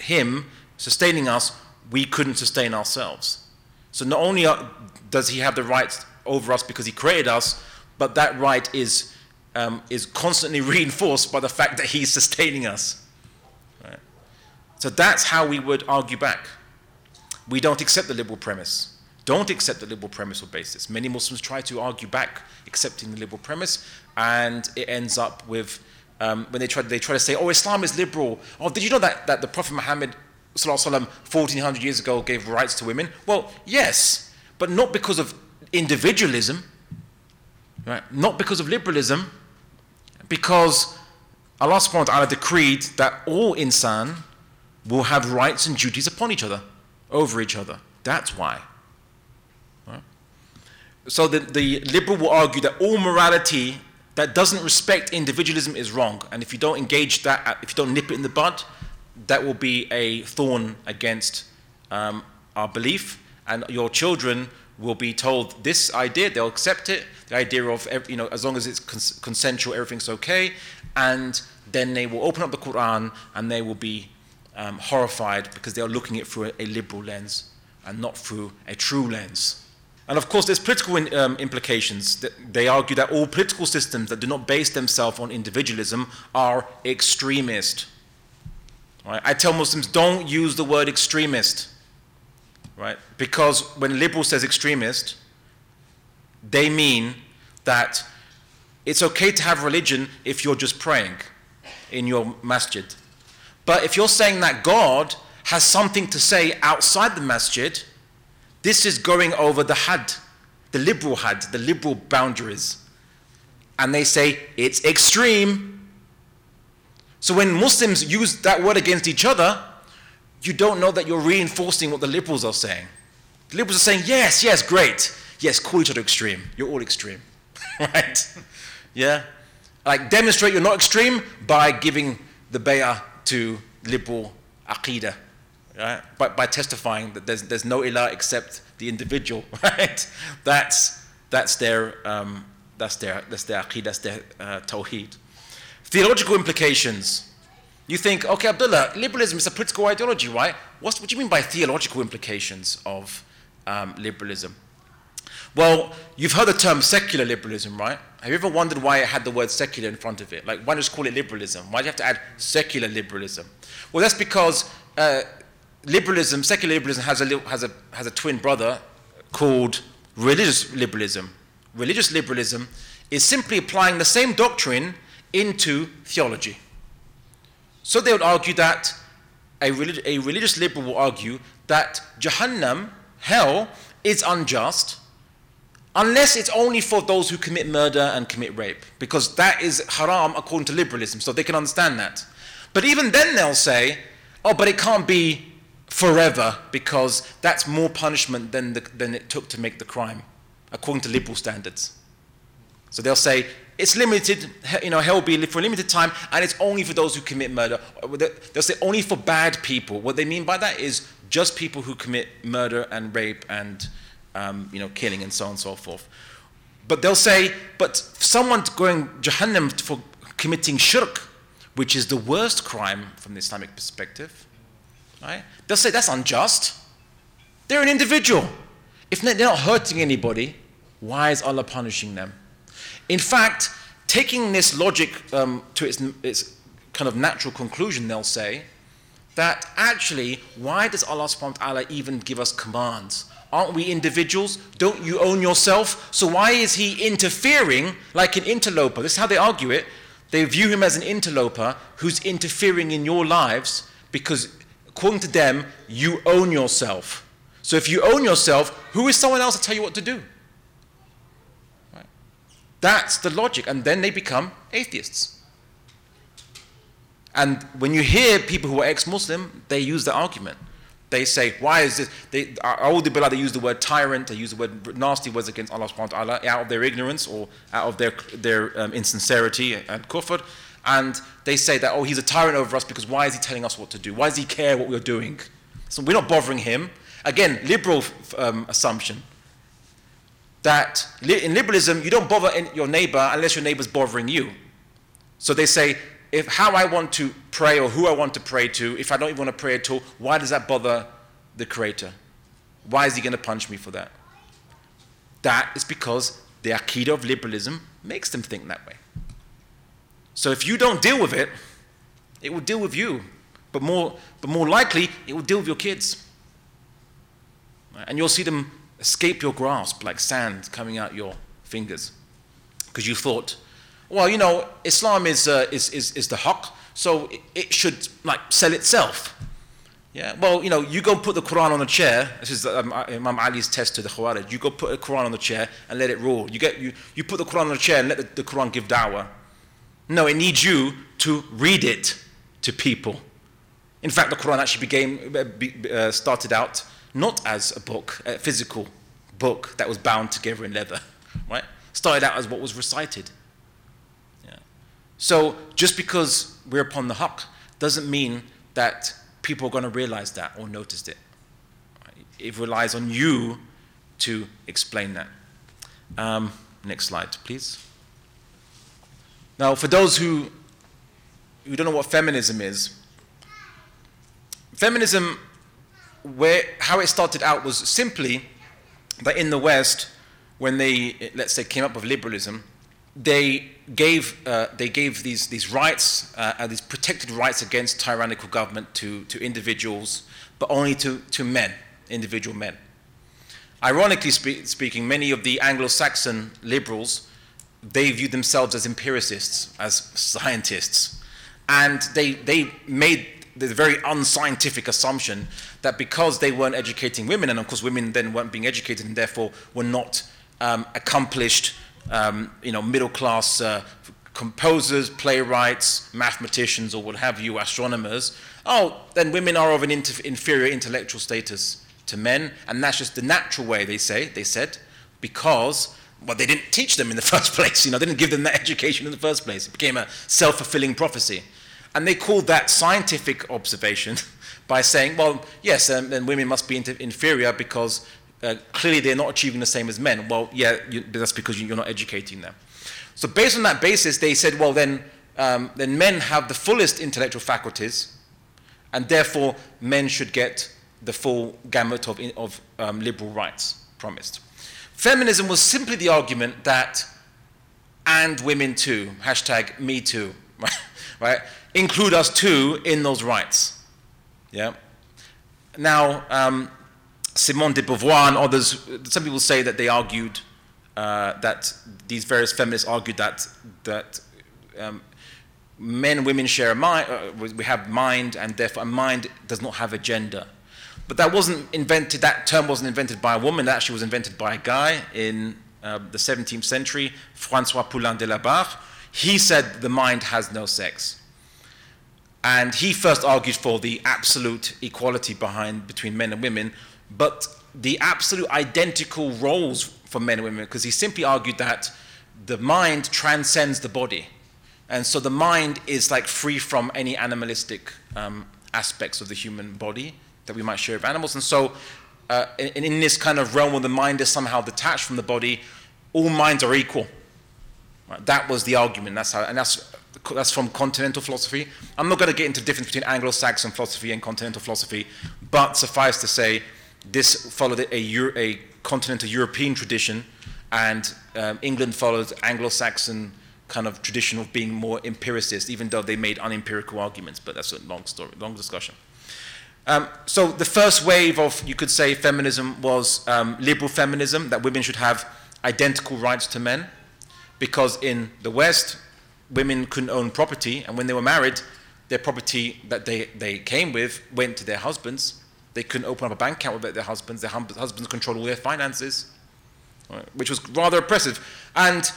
him sustaining us, we couldn't sustain ourselves. So not only does he have the right over us because he created us, but that right is, um, is constantly reinforced by the fact that he's sustaining us. Right? So that's how we would argue back. We don't accept the liberal premise. Don't accept the liberal premise or basis. Many Muslims try to argue back accepting the liberal premise, and it ends up with um, when they try, they try to say, oh, Islam is liberal. Oh, did you know that, that the Prophet Muhammad 1400 years ago gave rights to women? Well, yes, but not because of individualism, right? not because of liberalism, because Allah subhanahu wa ta'ala decreed that all insan will have rights and duties upon each other, over each other. That's why. Right? So the, the liberal will argue that all morality that doesn't respect individualism is wrong. And if you don't engage that, if you don't nip it in the bud, that will be a thorn against um, our belief. And your children will be told this idea, they'll accept it, the idea of, you know, as long as it's cons- consensual, everything's okay. And then they will open up the Quran and they will be um, horrified because they are looking at it through a, a, liberal lens and not through a true lens. And of course, there's political in, um, implications. They argue that all political systems that do not base themselves on individualism are extremist. Right? I tell Muslims don't use the word extremist right? Because when liberal says extremist, they mean that it's okay to have religion if you're just praying in your masjid. But if you're saying that God has something to say outside the masjid, this is going over the hadd, the liberal hadd, the liberal boundaries. And they say it's extreme. So when Muslims use that word against each other, you don't know that you're reinforcing what the liberals are saying. The liberals are saying, yes, yes, great. Yes, call each other extreme. You're all extreme. right? Yeah? Like, demonstrate you're not extreme by giving the bay'ah to liberal aqidah. Right? By, by testifying that there's, there's no ilah except the individual. Right? That's, that's their, um, that's their, that's their aqidah, that's their uh, tawheed. Theological implications. You think, okay, Abdullah, liberalism is a political ideology, right? What's, what do you mean by theological implications of um, liberalism? Well, you've heard the term secular liberalism, right? Have you ever wondered why it had the word secular in front of it? Like, why just call it liberalism? Why do you have to add secular liberalism? Well, that's because uh, liberalism, secular liberalism, has a, has, a, has a twin brother called religious liberalism. Religious liberalism is simply applying the same doctrine into theology. So they would argue that a, relig- a religious liberal will argue that Jahannam, hell, is unjust unless it's only for those who commit murder and commit rape, because that is haram according to liberalism, so they can understand that. But even then they'll say, oh, but it can't be forever because that's more punishment than, the, than it took to make the crime, according to liberal standards. So they'll say, it's limited, you know, hell will be for a limited time, and it's only for those who commit murder. They- They'll say only for bad people. What they mean by that is just people who commit murder and rape and, um, you know, killing and so on and so forth. But they'll say, but someone going Jahannam for committing shirk, which is the worst crime from the Islamic perspective, right? They'll say that's unjust. They're an individual. If they're not hurting anybody, why is Allah punishing them? In fact, taking this logic um, to its, its kind of natural conclusion, they'll say that actually, why does Allah subhanahu wa ta'ala even give us commands? Aren't we individuals? Don't you own yourself? So why is he interfering like an interloper? This is how they argue it. They view him as an interloper who's interfering in your lives because, according to them, you own yourself. So if you own yourself, who is someone else to tell you what to do? Right? That's the logic. And then they become atheists. And when you hear people who are ex-Muslim, they use the argument. They say, why is this? They, a'udhu billah, they use the word tyrant, they use the word nasty words against Allah subhanahu wa ta'ala out of their ignorance or out of their, their um, insincerity and kufr. And they say that, oh, he's a tyrant over us because why is he telling us what to do? Why does he care what we're doing? So we're not bothering him. Again, liberal um, assumption that li- in liberalism, you don't bother your neighbor unless your neighbor's bothering you. So they say, if how I want to pray or who I want to pray to, if I don't even want to pray at all, why does that bother the Creator? Why is He going to punish me for that? That is because the Aqidah of liberalism makes them think that way. So if you don't deal with it, it will deal with you. But more, but more likely, it will deal with your kids. And you'll see them escape your grasp like sand coming out your fingers. Because you thought, well, you know, Islam is, uh, is, is, is the haqq, so it, should like sell itself. Yeah, well, you know, you go put the Quran on a chair. This is um, Imam Ali's test to the Khawarij. You go put a Quran on the chair and let it rule. You, get, you, you put the Quran on the chair and let the, the Quran give da'wah. No, it needs you to read it to people. In fact, the Quran actually became, uh, uh, started out not as a book, a physical book that was bound together in leather, right? Started out as what was recited. Yeah. So just because we're upon the haqq doesn't mean that people are going to realize that or notice it. It relies on you to explain that. Um, next slide, please. Now, for those who, who don't know what feminism is, feminism, where, how it started out was simply that in the West, when they, let's say, came up with liberalism, they gave, uh, they gave these, these rights, uh, these protected rights against tyrannical government to, to individuals, but only to, to men, individual men. Ironically spe- speaking, many of the Anglo-Saxon liberals, they viewed themselves as empiricists, as scientists, and they, they made the very unscientific assumption that because they weren't educating women, and of course women then weren't being educated and therefore were not um, accomplished, um, you know, middle class uh, composers, playwrights, mathematicians, or what have you, astronomers, oh, then women are of an inter- inferior intellectual status to men, and that's just the natural way, they say, they said, because well, they didn't teach them in the first place, you know, they didn't give them that education in the first place. It became a self-fulfilling prophecy. And they called that scientific observation by saying, well, yes, um, then women must be inter- inferior because uh, clearly they're not achieving the same as men. Well, yeah, you, that's because you're not educating them. So based on that basis, they said, well, then, um, then men have the fullest intellectual faculties, and therefore men should get the full gamut of, of um, liberal rights promised. Feminism was simply the argument that, and women too, hashtag me too, right? Include us too in those rights. Yeah. Now, um, Simone de Beauvoir and others, some people say that they argued uh, that these various feminists argued that that um, men and women share a mind, uh, we have mind, and therefore a mind does not have a gender. But that wasn't invented, that term wasn't invented by a woman, that actually was invented by a guy in uh, the 17th century, Francois Poulain de la Barre. He said the mind has no sex. And he first argued for the absolute equality behind between men and women, but the absolute identical roles for men and women, because he simply argued that the mind transcends the body. And so the mind is like free from any animalistic um, aspects of the human body that we might share with animals. And so, uh, in, in this kind of realm where the mind is somehow detached from the body, all minds are equal. Right? That was the argument. That's how, and that's that's from continental philosophy. I'm not going to get into the difference between Anglo-Saxon philosophy and continental philosophy, but suffice to say, this followed a, Euro- a continental European tradition, and um, England followed Anglo-Saxon kind of tradition of being more empiricist, even though they made unempirical arguments. But that's a long story, long discussion. Um, so the first wave of, you could say, feminism was um, liberal feminism, that women should have identical rights to men, because in the West, women couldn't own property, and when they were married, their property that they, they came with went to their husbands. They couldn't open up a bank account without their husbands. Their husbands controlled all their finances, right, which was rather oppressive. And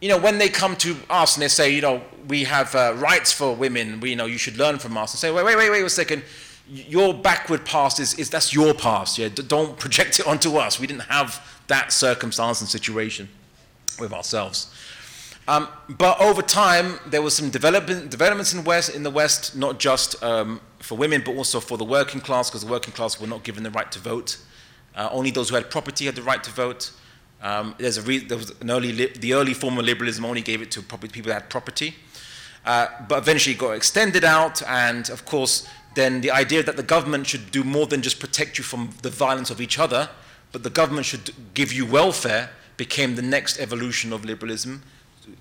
you know, when they come to us and they say, you know, we have uh, rights for women, we, you know, you should learn from us, and say, wait, wait, wait, wait a second, your backward past is, is that's your past, yeah, don't project it onto us. We didn't have that circumstance and situation with ourselves. Um, but over time, there was some development, developments in, West, in the West, not just um, for women, but also for the working class, because the working class were not given the right to vote. Uh, only those who had property had the right to vote. Um, there's a re- there was an early li- the early form of liberalism only gave it to people that had property. Uh, but eventually it got extended out, and of course, then the idea that the government should do more than just protect you from the violence of each other, but the government should give you welfare became the next evolution of liberalism,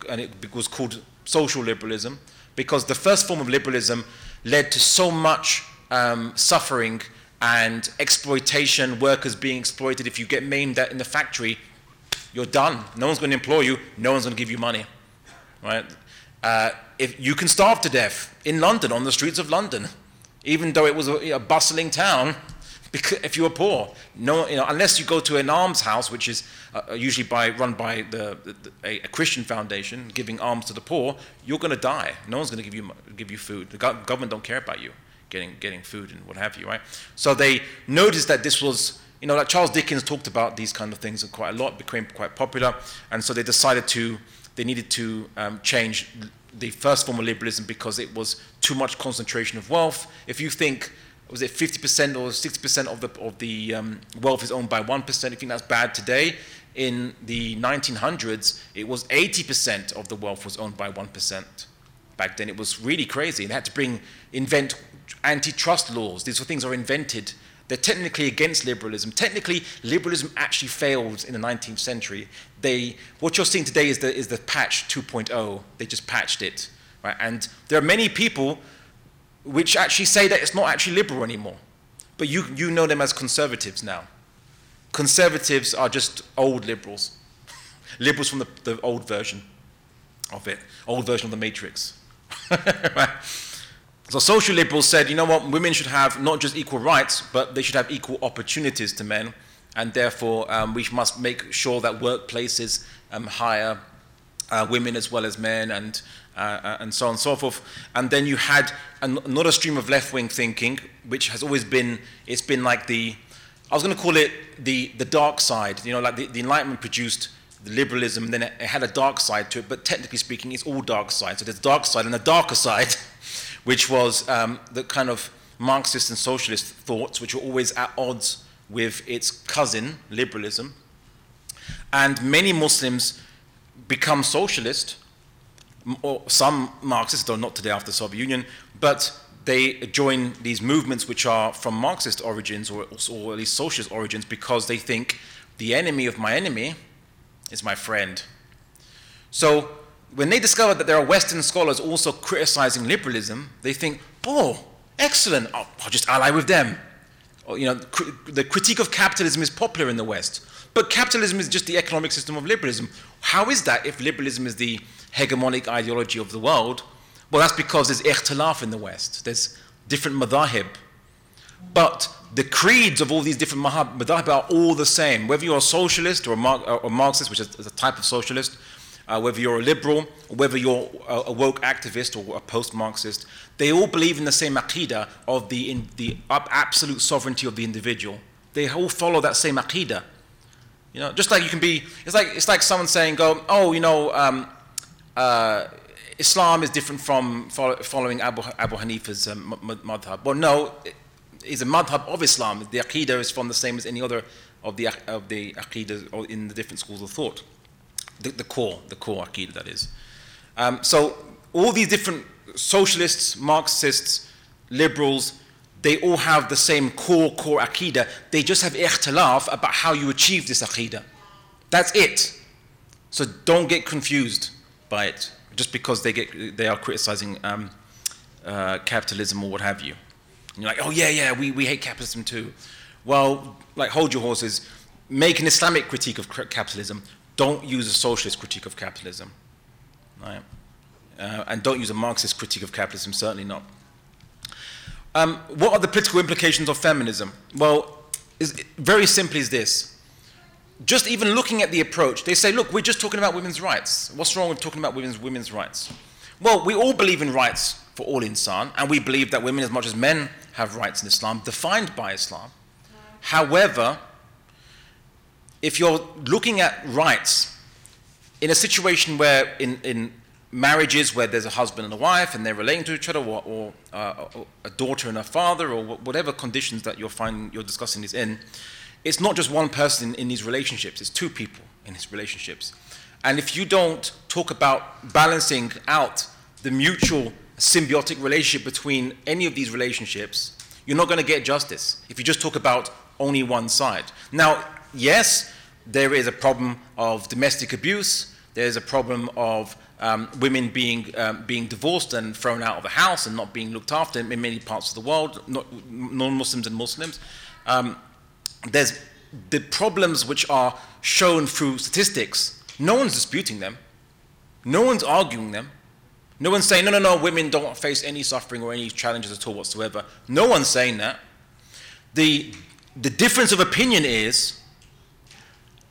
and it was called social liberalism, because the first form of liberalism led to so much um, suffering and exploitation, workers being exploited. If you get maimed in the factory, you're done. No one's going to employ you. No one's going to give you money, right? Uh, if you can starve to death in London on the streets of London, even though it was a, a bustling town, because if you were poor, no, you know, unless you go to an alms house, which is uh, usually by run by the, the, a, a Christian foundation, giving alms to the poor, you're going to die. No one's going to give you give you food. The gov- government don't care about you getting getting food and what have you, right? So they noticed that this was, you know, like Charles Dickens talked about these kind of things quite a lot, became quite popular, and so they decided to they needed to um, change the first form of liberalism because it was too much concentration of wealth. If you think was it 50% or 60% of the of the um, wealth is owned by 1%, you think that's bad today. In the 1900s, it was 80% of the wealth was owned by 1%. Back then, it was really crazy. They had to bring invent antitrust laws. These were things are invented. They're technically against liberalism. Technically, liberalism actually failed in the 19th century. They, what you're seeing today is the, is the patch 2.0. They just patched it. Right? And there are many people which actually say that it's not actually liberal anymore. But you, you know them as conservatives now. Conservatives are just old liberals. Liberals from the, the old version of it, old version of the Matrix. Right? So social liberals said, you know what, women should have not just equal rights, but they should have equal opportunities to men, and therefore um, we must make sure that workplaces um, hire uh, women as well as men, and uh, uh, and so on and so forth. And then you had an, another stream of left-wing thinking, which has always been, it's been like the, I was going to call it the the dark side. You know, like the, the Enlightenment produced the liberalism, and then it, it had a dark side to it. But technically speaking, it's all dark side. So there's dark side and a darker side, which was um, the kind of Marxist and socialist thoughts, which were always at odds with its cousin, liberalism. And many Muslims become socialist, or some Marxists, though not today after the Soviet Union, but they join these movements which are from Marxist origins or, or at least socialist origins because they think the enemy of my enemy is my friend. So when they discover that there are Western scholars also criticizing liberalism, they think, oh, excellent, I'll, I'll just ally with them. Or, you know, cri- the critique of capitalism is popular in the West. But capitalism is just the economic system of liberalism. How is that if liberalism is the hegemonic ideology of the world? Well, that's because there's ikhtilaf in the West. There's different madahib. But the creeds of all these different madhab are all the same. Whether you're a socialist or a, Mar- or Marxist, which is a type of socialist, uh, whether you're a liberal, whether you're a, woke activist or a post-Marxist, they all believe in the same aqidah of the, in, the ab- absolute sovereignty of the individual. They all follow that same aqidah. You know, just like you can be, it's like, it's like someone saying, go, oh, you know, um, uh, Islam is different from follow, following Abu, Abu Hanifa's um, madhab. Well, no, it is a madhab of Islam. The aqidah is from the same as any other of the, of the in the different schools of thought. The, the core, the core aqidah, that is. Um, so all these different socialists, Marxists, liberals, they all have the same core, core aqidah. They just have ikhtilaf about how you achieve this aqidah. That's it. So don't get confused by it just because they, get, they are criticizing um, uh, capitalism or what have you. And you're like, oh, yeah, yeah, we, we hate capitalism too. Well, like, hold your horses. Make an Islamic critique of capitalism. Don't use a socialist critique of capitalism. Right? Uh, and don't use a Marxist critique of capitalism, certainly not. Um, what are the political implications of feminism? Well, very simply is this just even looking at the approach, they say, look, we're just talking about women's rights. What's wrong with talking about women's, women's rights? Well, we all believe in rights for all insan, and we believe that women, as much as men, have rights in Islam, defined by Islam. However, if you're looking at rights in a situation where, in, in marriages where there's a husband and a wife and they're relating to each other, or, or, uh, a daughter and a father, or whatever conditions that you're, find, you're discussing this in, it's not just one person in these relationships, it's two people in these relationships. And if you don't talk about balancing out the mutual symbiotic relationship between any of these relationships, you're not going to get justice if you just talk about only one side. Now, yes, there is a problem of domestic abuse, there's a problem of um, women being, um, being divorced and thrown out of the house and not being looked after in many parts of the world, non Muslims and Muslims. Um, there's the problems which are shown through statistics. No one's disputing them. No one's arguing them. No one's saying, no, no, no, women don't face any suffering or any challenges at all whatsoever. No one's saying that. The, the difference of opinion is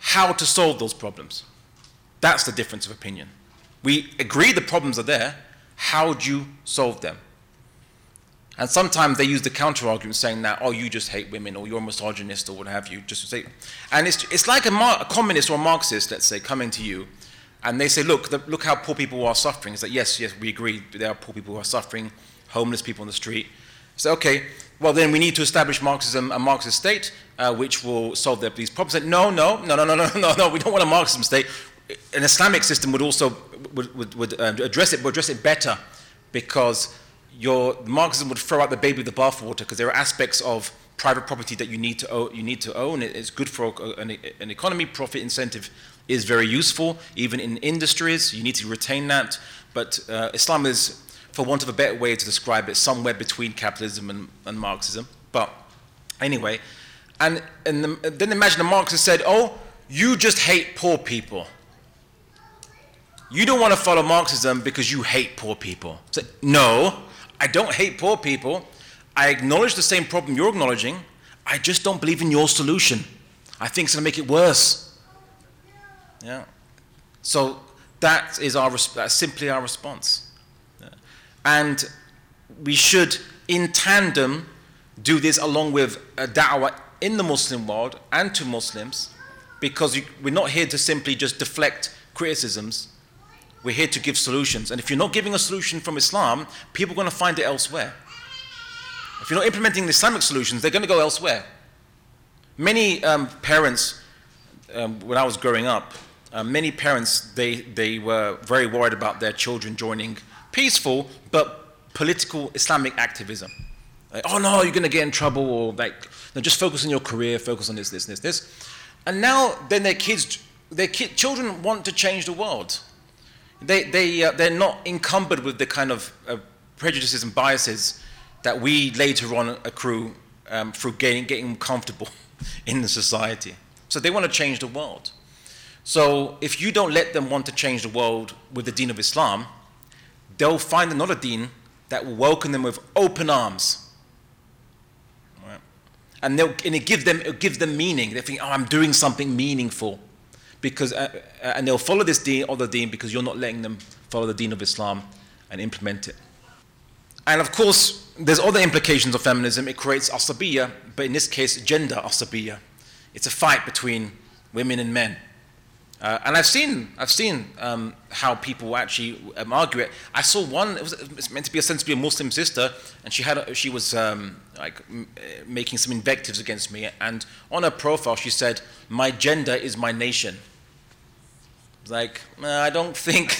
how to solve those problems. That's the difference of opinion. We agree the problems are there. How do you solve them? And sometimes they use the counter argument saying that, oh, you just hate women or you're a misogynist or what have you. Just say, and it's, it's like a, Mar- a communist or a Marxist, let's say, coming to you and they say, look, the, look how poor people are suffering. It's like, yes, yes, we agree. There are poor people who are suffering, homeless people on the street. So, okay, well, then we need to establish Marxism, a Marxist state, uh, which will solve their, these problems. No, no, no, no, no, no, no, no, we don't want a Marxism state. An Islamic system would also would, would, would uh, address it, but address it better because your Marxism would throw out the baby with the bathwater because there are aspects of private property that you need to own. You need to own. It's good for an, an economy. Profit incentive is very useful, even in industries. You need to retain that. But uh, Islam is, for want of a better way to describe it, somewhere between capitalism and, and Marxism. But anyway, and, and the, then imagine a Marxist said, "Oh, you just hate poor people." You don't want to follow Marxism because you hate poor people. So, no, I don't hate poor people. I acknowledge the same problem you're acknowledging. I just don't believe in your solution. I think it's going to make it worse. Yeah. So that is our that's simply our response. And we should, in tandem, do this along with a da'wah in the Muslim world and to Muslims, because we're not here to simply just deflect criticisms we're here to give solutions. And if you're not giving a solution from Islam, people are going to find it elsewhere. If you're not implementing the Islamic solutions, they're going to go elsewhere. Many um, parents, um, when I was growing up, uh, many parents, they, they were very worried about their children joining peaceful but political Islamic activism. Like, oh no, you're going to get in trouble, or like, no, just focus on your career, focus on this, this, this, this. And now, then their kids, their children want to change the world. They, they, uh, they're not encumbered with the kind of uh, prejudices and biases that we later on accrue um, through getting, getting comfortable in the society. So they want to change the world. So if you don't let them want to change the world with the deen of Islam, they'll find another deen that will welcome them with open arms. Right? And, and it, gives them, gives them meaning. They think, oh, I'm doing something meaningful. because, uh, uh, and they'll follow this deen, other deen, because you're not letting them follow the deen of Islam and implement it. And of course, there's other implications of feminism. It creates asabiya, but in this case, gender asabiya. It's a fight between women and men. Uh, and I've seen, I've seen um, how people actually um, argue it. I saw one; it was, it was, meant to be ostensibly a Muslim sister, and she had, a, she was um, like m- uh, making some invectives against me. And on her profile, she said, "My gender is my nation." Like, uh, I don't think,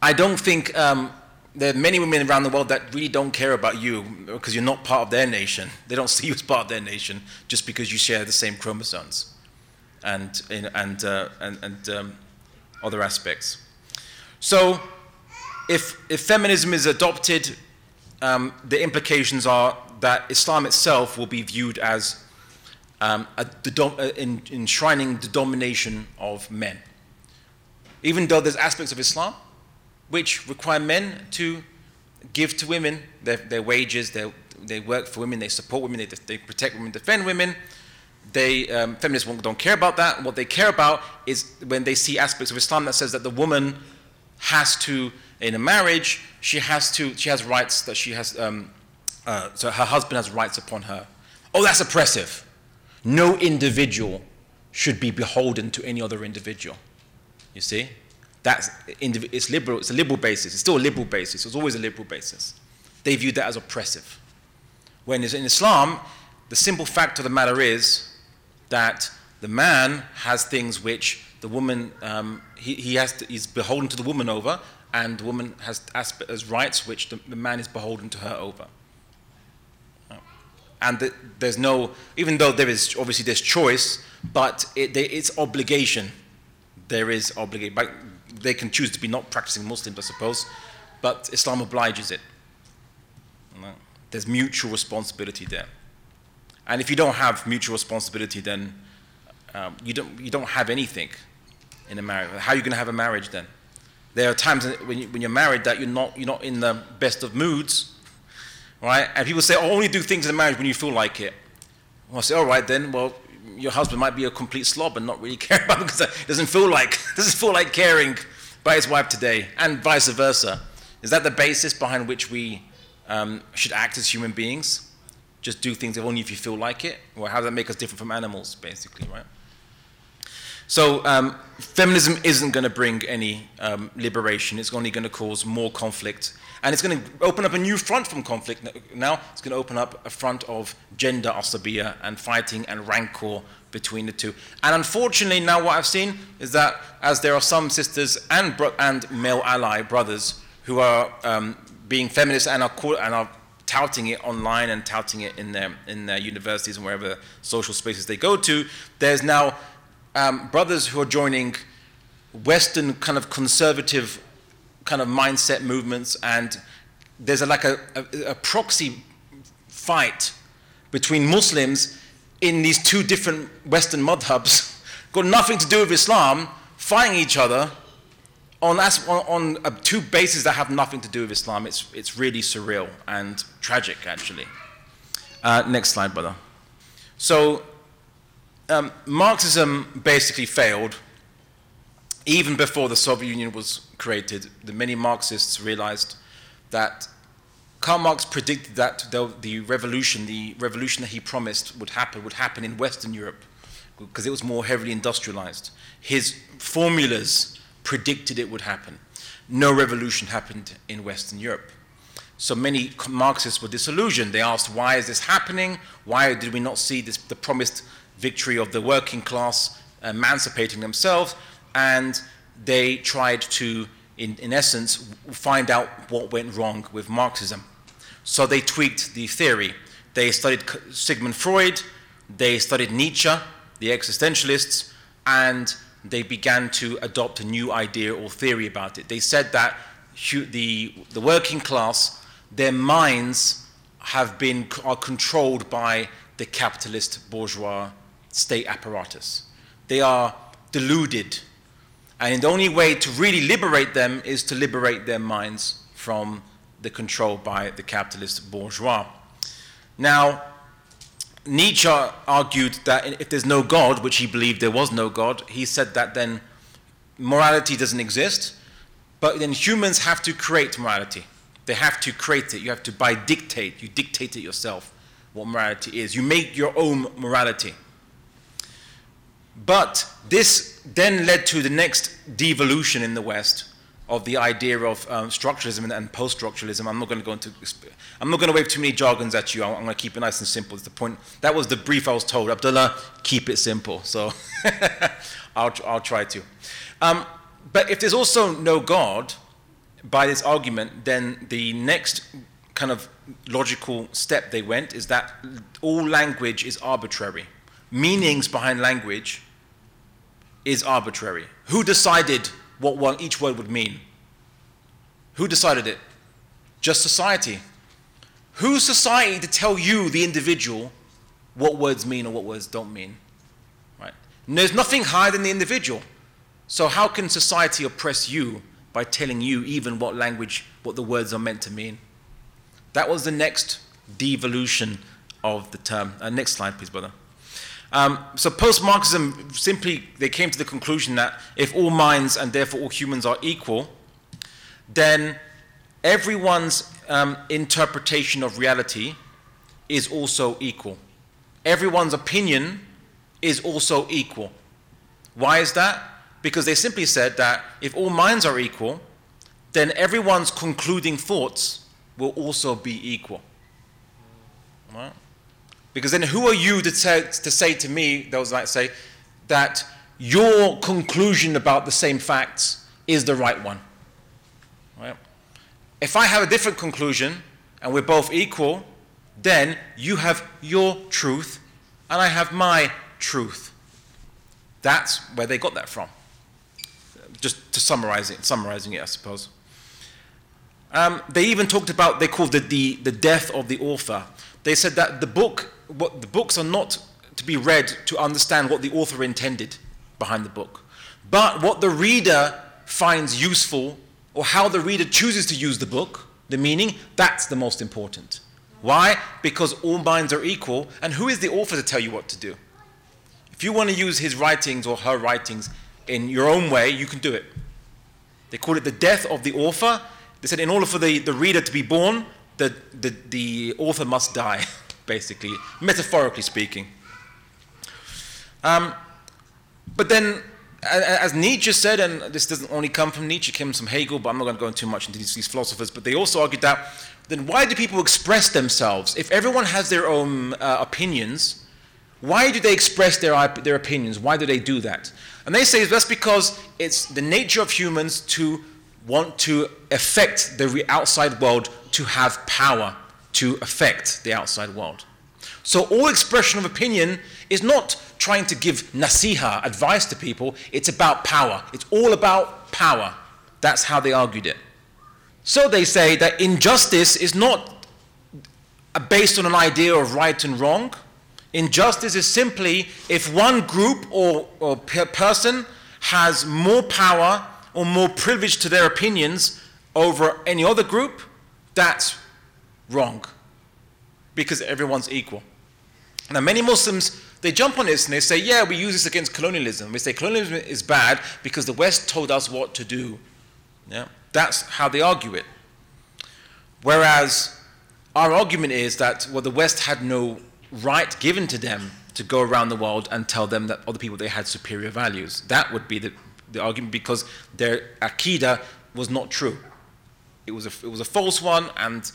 I don't think um, there are many women around the world that really don't care about you because you're not part of their nation. They don't see you as part of their nation just because you share the same chromosomes and, and, uh, and, and um, other aspects. So, if, if feminism is adopted, um, the implications are that Islam itself will be viewed as um, a, uh, in, enshrining the domination of men. Even though there's aspects of Islam which require men to give to women their, their wages, their, they work for women, they support women, they, they protect women, defend women they, um, feminists don't care about that. What they care about is when they see aspects of Islam that says that the woman has to, in a marriage, she has to, she has rights that she has, um, uh, so her husband has rights upon her. Oh, that's oppressive. No individual should be beholden to any other individual. You see? That's, it's liberal, it's a liberal basis. It's still a liberal basis. It's always a liberal basis. They view that as oppressive. When in Islam, the simple fact of the matter is that the man has things which the woman, um, he, he has to, he's beholden to the woman over, and the woman has, has rights which the, the man is beholden to her over. And the, there's no, even though there is obviously this choice, but it, there, it's obligation. There is obligation. But they can choose to be not practicing Muslims, I suppose, but Islam obliges it. There's mutual responsibility there. And if you don't have mutual responsibility, then um, you, don't, you don't have anything in a marriage. How are you going to have a marriage then? There are times when, you, when you're married that you're not, you're not in the best of moods, right? And people say, oh, only do things in a marriage when you feel like it. Well, I say, all right then, well, your husband might be a complete slob and not really care about because it doesn't feel like, doesn't feel like caring by his wife today, and vice versa. Is that the basis behind which we um, should act as human beings? Just do things only if you feel like it? Or how does that make us different from animals, basically, right? So um, feminism isn't going to bring any um, liberation. It's only going to cause more conflict. And it's going to open up a new front from conflict. Now it's going to open up a front of gender asabiya and fighting and rancor between the two. And unfortunately, now what I've seen is that as there are some sisters and, bro- and male ally brothers who are um, being feminists and are, call- and are touting it online and touting it in their, in their universities and wherever social spaces they go to, there's now um, brothers who are joining Western kind of conservative kind of mindset movements, and there's a, like a, a, a proxy fight between Muslims in these two different Western madhabs, got nothing to do with Islam, fighting each other on, on, on two bases that have nothing to do with Islam, it's, it's really surreal and tragic, actually. Uh, next slide, brother. So, um, Marxism basically failed even before the Soviet Union was created. The many Marxists realized that Karl Marx predicted that the, the revolution, the revolution that he promised would happen, would happen in Western Europe because it was more heavily industrialized. His formulas predicted it would happen. No revolution happened in Western Europe. So many Marxists were disillusioned. They asked, why is this happening? Why did we not see this, the promised victory of the working class emancipating themselves? And they tried to, in, in essence, find out what went wrong with Marxism. So they tweaked the theory. They studied Sigmund Freud, they studied Nietzsche, the existentialists, and they began to adopt a new idea or theory about it. They said that the, the working class, their minds have been are controlled by the capitalist bourgeois state apparatus. They are deluded. And the only way to really liberate them is to liberate their minds from the control by the capitalist bourgeois. Now, Nietzsche argued that if there's no God, which he believed there was no God, he said that then morality doesn't exist, but then humans have to create morality. They have to create it. You have to, by dictate, you dictate it yourself what morality is. You make your own morality. But this then led to the next devolution in the West of the idea of um, structuralism and, and post-structuralism. I'm not going to go into. I'm not going to wave too many jargons at you. I'm, I'm going to keep it nice and simple. It's the point. That was the brief I was told. Abdullah, keep it simple. So I'll, I'll try to. Um, but if there's also no God, by this argument, then the next kind of logical step they went is that all language is arbitrary. Meanings behind language is arbitrary. Who decided what one, each word would mean? Who decided it? Just society. Who's society to tell you, the individual, what words mean or what words don't mean? Right? And there's nothing higher than the individual. So how can society oppress you by telling you even what language, what the words are meant to mean? That was the next devolution of the term. Uh, next slide, please, brother. Um, so post-Marxism simply they came to the conclusion that if all minds and therefore all humans are equal, then everyone's um, interpretation of reality is also equal. Everyone's opinion is also equal. Why is that? Because they simply said that if all minds are equal, then everyone's concluding thoughts will also be equal. Right? Because then who are you to, say, to say to me, those might say, that your conclusion about the same facts is the right one? Right? If I have a different conclusion and we're both equal, then you have your truth and I have my truth. That's where they got that from. Just to summarize it, summarizing it, I suppose. Um, they even talked about, they called it the, the death of the author. They said that the book what the books are not to be read to understand what the author intended behind the book, but what the reader finds useful or how the reader chooses to use the book, the meaning, that's the most important. Why? Because all minds are equal, and who is the author to tell you what to do? If you want to use his writings or her writings in your own way, you can do it. They call it the death of the author. They said in order for the, the reader to be born, the, the, the author must die. basically, metaphorically speaking. Um, but then, as Nietzsche said, and this doesn't only come from Nietzsche, it from Hegel, but I'm not going to go too much into these, these, philosophers, but they also argued that then why do people express themselves? If everyone has their own uh, opinions, why do they express their, their opinions? Why do they do that? And they say that's because it's the nature of humans to want to affect the outside world to have power to affect the outside world. So, all expression of opinion is not trying to give nasiha, advice to people, it's about power. It's all about power. That's how they argued it. So, they say that injustice is not based on an idea of right and wrong. Injustice is simply if one group or, or person has more power or more privilege to their opinions over any other group, that's wrong because everyone's equal. Now, many Muslims, they jump on this and they say, yeah, we use this against colonialism. We say colonialism is bad because the West told us what to do. Yeah? That's how they argue it. Whereas our argument is that, well, the West had no right given to them to go around the world and tell them that other people they had superior values. That would be the, the argument because their aqidah was not true. It was, a, it was a false one, and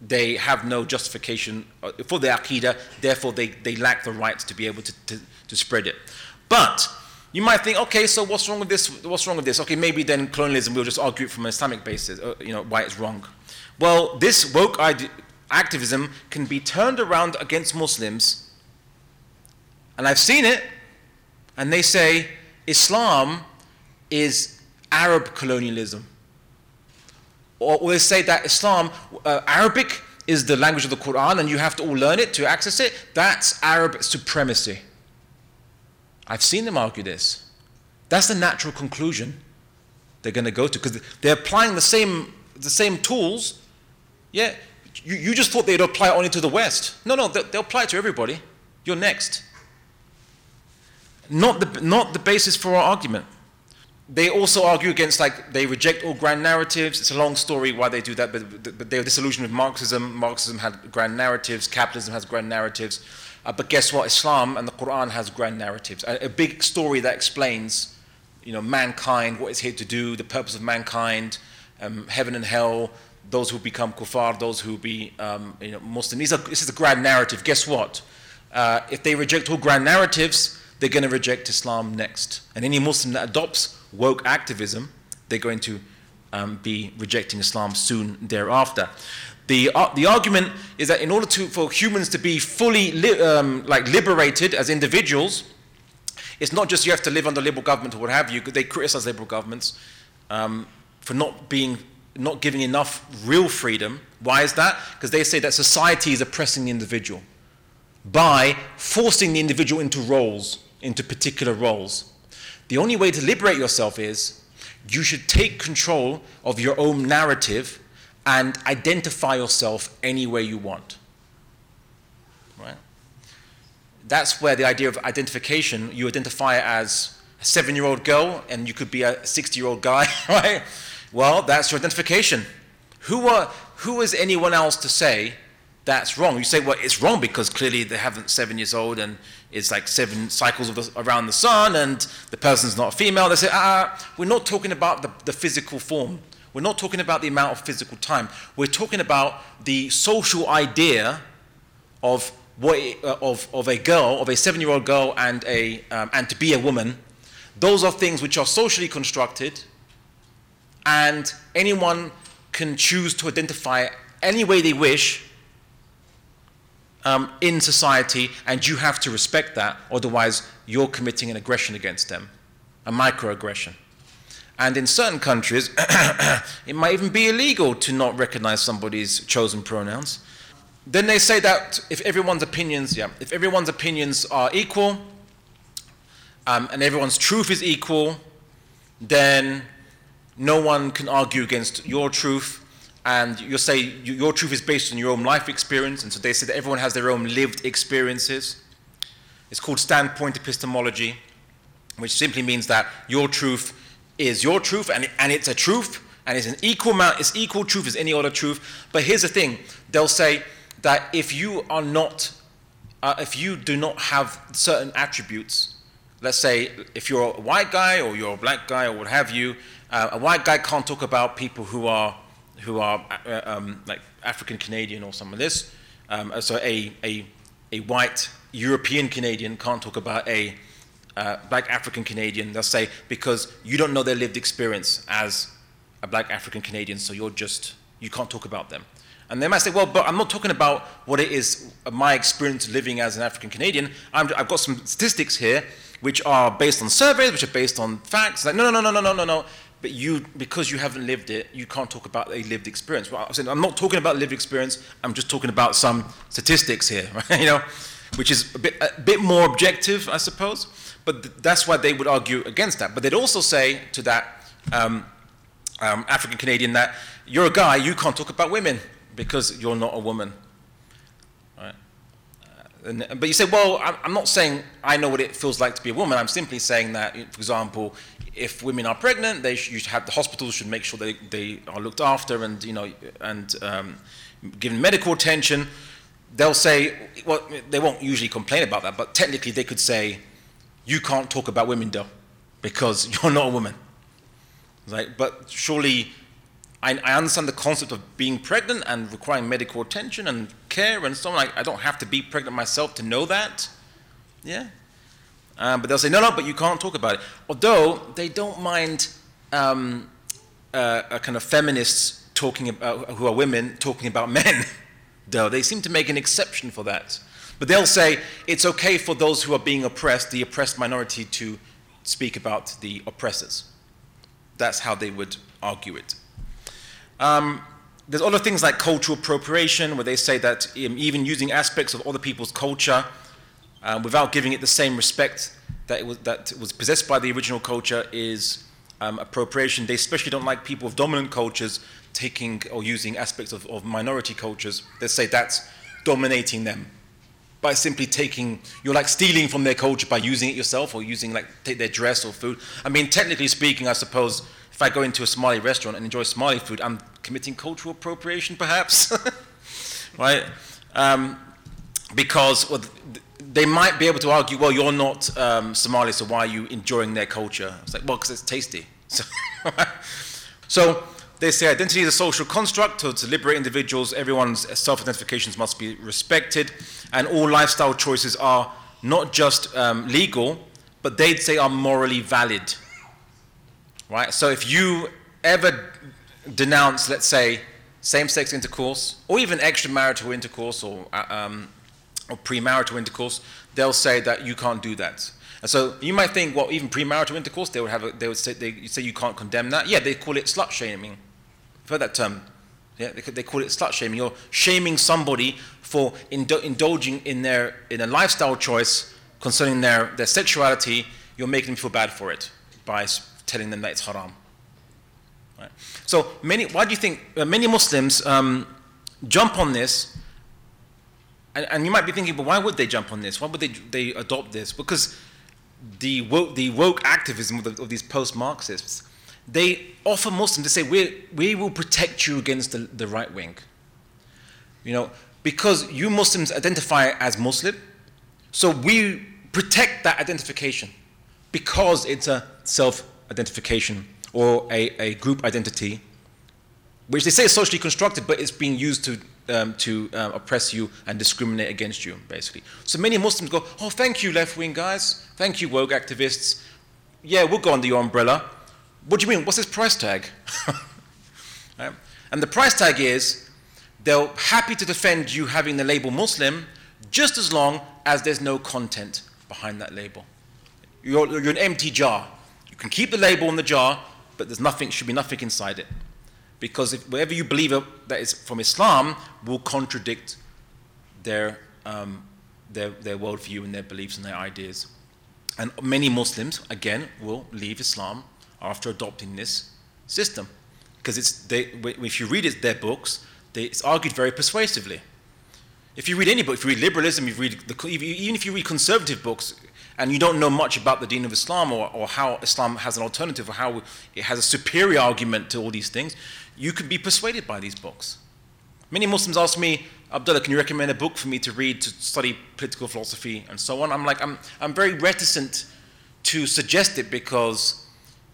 they have no justification uh, for their aqidah, therefore they, they lack the right to be able to, to, to spread it. But you might think, okay, so what's wrong with this? What's wrong with this? Okay, maybe then colonialism, we'll just argue it from an Islamic basis, uh, you know, why it's wrong. Well, this woke activism can be turned around against Muslims, and I've seen it, and they say Islam is Arab colonialism or, they say that Islam, uh, Arabic is the language of the Quran and you have to all learn it to access it. That's Arab supremacy. I've seen them argue this. That's the natural conclusion they're going to go to because they're applying the same, the same tools. Yeah, you, you just thought they'd apply only to the West. No, no, they'll, they'll apply it to everybody. You're next. Not the, not the basis for our argument. They also argue against, like, they reject all grand narratives. It's a long story why they do that, but, but they're disillusioned with Marxism. Marxism had grand narratives, capitalism has grand narratives. Uh, but guess what? Islam and the Quran has grand narratives. A, a, big story that explains, you know, mankind, what it's here to do, the purpose of mankind, um, heaven and hell, those who become kuffar, those who be um, you know, Muslim. These are, this is a grand narrative. Guess what? Uh, if they reject all grand narratives, they're going to reject Islam next. And any Muslim that adopts woke activism, they're going to um, be rejecting Islam soon thereafter. The, uh, the argument is that in order to, for humans to be fully li- um, like liberated as individuals, it's not just you have to live under liberal government or what have you. They criticize liberal governments um, for not being, not giving enough real freedom. Why is that? Because they say that society is oppressing the individual by forcing the individual into roles, into particular roles. The only way to liberate yourself is you should take control of your own narrative and identify yourself any way you want. Right? That's where the idea of identification, you identify as a seven year old girl and you could be a 60 year old guy, right? Well, that's your identification. Who, are, who is anyone else to say that's wrong? You say, well, it's wrong because clearly they haven't seven years old and it's like seven cycles the, around the sun and the person's not a female. They say, ah, we're not talking about the, the physical form. We're not talking about the amount of physical time. We're talking about the social idea of, what, uh, of, of a girl, of a seven year old girl, and, a, um, and to be a woman. Those are things which are socially constructed, and anyone can choose to identify any way they wish um, in society, and you have to respect that, otherwise, you're committing an aggression against them, a microaggression. And in certain countries, it might even be illegal to not recognize somebody's chosen pronouns. Then they say that if everyone's opinions, yeah, if everyone's opinions are equal, um, and everyone's truth is equal, then no one can argue against your truth. And you'll say your truth is based on your own life experience. And so they say that everyone has their own lived experiences. It's called standpoint epistemology, which simply means that your truth is your truth and, and it's a truth and it's an equal amount, it's equal truth as any other truth. But here's the thing they'll say that if you are not, uh, if you do not have certain attributes, let's say if you're a white guy or you're a black guy or what have you, uh, a white guy can't talk about people who are, who are uh, um, like African Canadian or some of this. Um, so a, a, a white European Canadian can't talk about a uh, black African Canadian, they'll say, because you don't know their lived experience as a black African Canadian, so you're just, you can't talk about them. And they might say, well, but I'm not talking about what it is, uh, my experience living as an African Canadian. i have got some statistics here which are based on surveys, which are based on facts. Like, no, no, no, no, no, no, no. But you, because you haven't lived it, you can't talk about a lived experience. Well, I'm, saying, I'm not talking about lived experience. I'm just talking about some statistics here, right? you know, which is a bit, a bit more objective, I suppose. But th- that's why they would argue against that. But they'd also say to that um, um, African Canadian that you're a guy, you can't talk about women because you're not a woman. And, but you say, well, I'm, not saying I know what it feels like to be a woman. I'm simply saying that, for example, if women are pregnant, they should have the hospitals should make sure they, they are looked after and you know and um, given medical attention. They'll say, well, they won't usually complain about that, but technically they could say, you can't talk about women though, because you're not a woman. Right? But surely I, I, understand the concept of being pregnant and requiring medical attention and care and so on. I, I don't have to be pregnant myself to know that. Yeah? Um, but they'll say, no, no, but you can't talk about it. Although they don't mind um, uh, kind of feminists talking about, who are women talking about men, though. They seem to make an exception for that. But they'll say it's okay for those who are being oppressed, the oppressed minority, to speak about the oppressors. That's how they would argue it. Um, there's other things like cultural appropriation, where they say that um, even using aspects of other people's culture uh, without giving it the same respect that it was, that was possessed by the original culture is um, appropriation. They especially don't like people of dominant cultures taking or using aspects of, of minority cultures. They say that's dominating them by simply taking, you're like stealing from their culture by using it yourself or using like take their dress or food. I mean, technically speaking, I suppose if I go into a Somali restaurant and enjoy Somali food, I'm committing cultural appropriation, perhaps, right? Um, because well, they might be able to argue, well, you're not um, Somali, so why are you enjoying their culture? It's like, well, because it's tasty. So, so they say identity is a social construct to, to liberate individuals. Everyone's self-identifications must be respected, and all lifestyle choices are not just um, legal, but they'd say are morally valid. Right. So if you ever denounce, let's say, same-sex intercourse, or even extramarital intercourse, or uh, um, or premarital intercourse, they'll say that you can't do that. And so you might think, well, even premarital intercourse, they would have, a, they would say, they say you can't condemn that. Yeah, they call it slut shaming. You've heard that term. Yeah, they, they call it slut shaming. You're shaming somebody for indo- indulging in their in a lifestyle choice concerning their, their sexuality. You're making them feel bad for it by telling them that it's haram. Right? So many, why do you think uh, many Muslims um, jump on this? And, and, you might be thinking, but why would they jump on this? Why would they, they adopt this? Because the woke, the woke activism of, the, of these post-Marxists, they offer Muslims to say, we, we will protect you against the, the right wing. You know, because you Muslims identify as Muslim, so we protect that identification because it's a self-identification or a, a group identity, which they say is socially constructed, but it's being used to um, to um, oppress you and discriminate against you, basically. So many Muslims go, oh, thank you, left wing guys. Thank you, woke activists. Yeah, we'll go under your umbrella. What do you mean? What's this price tag? right? And the price tag is they're happy to defend you having the label Muslim just as long as there's no content behind that label. You're, you're an empty jar. You can keep the label on the jar, but there's nothing, should be nothing inside it because if whatever you believe that is from Islam will contradict their, um, their, their worldview and their beliefs and their ideas. And many Muslims, again, will leave Islam after adopting this system. Because it's they, if you read it, their books, they, it's argued very persuasively. If you read any book, if you read liberalism, you read the, even if you read conservative books, and you don't know much about the deen of Islam or, or how Islam has an alternative or how it has a superior argument to all these things, you can be persuaded by these books. Many Muslims ask me, Abdullah, can you recommend a book for me to read to study political philosophy and so on? I'm like, I'm, I'm very reticent to suggest it because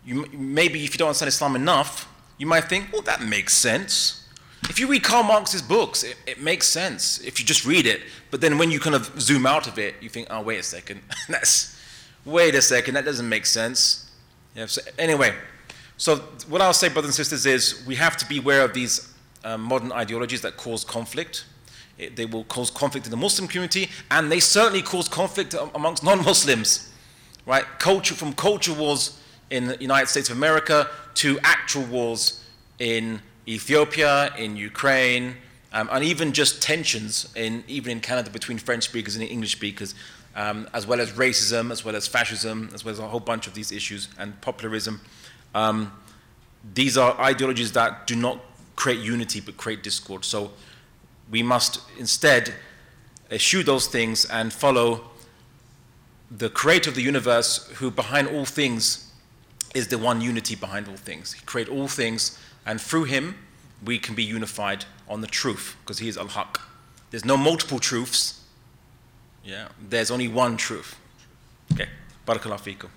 you, maybe if you don't understand Islam enough, you might think, well, that makes sense. If you read Karl Marx's books, it, it makes sense if you just read it. But then when you kind of zoom out of it, you think, oh, wait a second. That's, wait a second, that doesn't make sense. Yeah, so anyway, so what I'll say, brothers and sisters, is we have to be aware of these um, modern ideologies that cause conflict. It, they will cause conflict in the Muslim community, and they certainly cause conflict amongst non-Muslims. Right? Culture from culture wars in the United States of America to actual wars in Ethiopia, in Ukraine, um, and even just tensions in even in Canada between French speakers and English speakers, um, as well as racism, as well as fascism, as well as a whole bunch of these issues and popularism. Um, these are ideologies that do not create unity but create discord. So we must instead eschew those things and follow the creator of the universe, who behind all things is the one unity behind all things. He created all things, and through him we can be unified on the truth, because he is Al Haq. There's no multiple truths. Yeah, there's only one truth. Okay, Barakallahu fikum.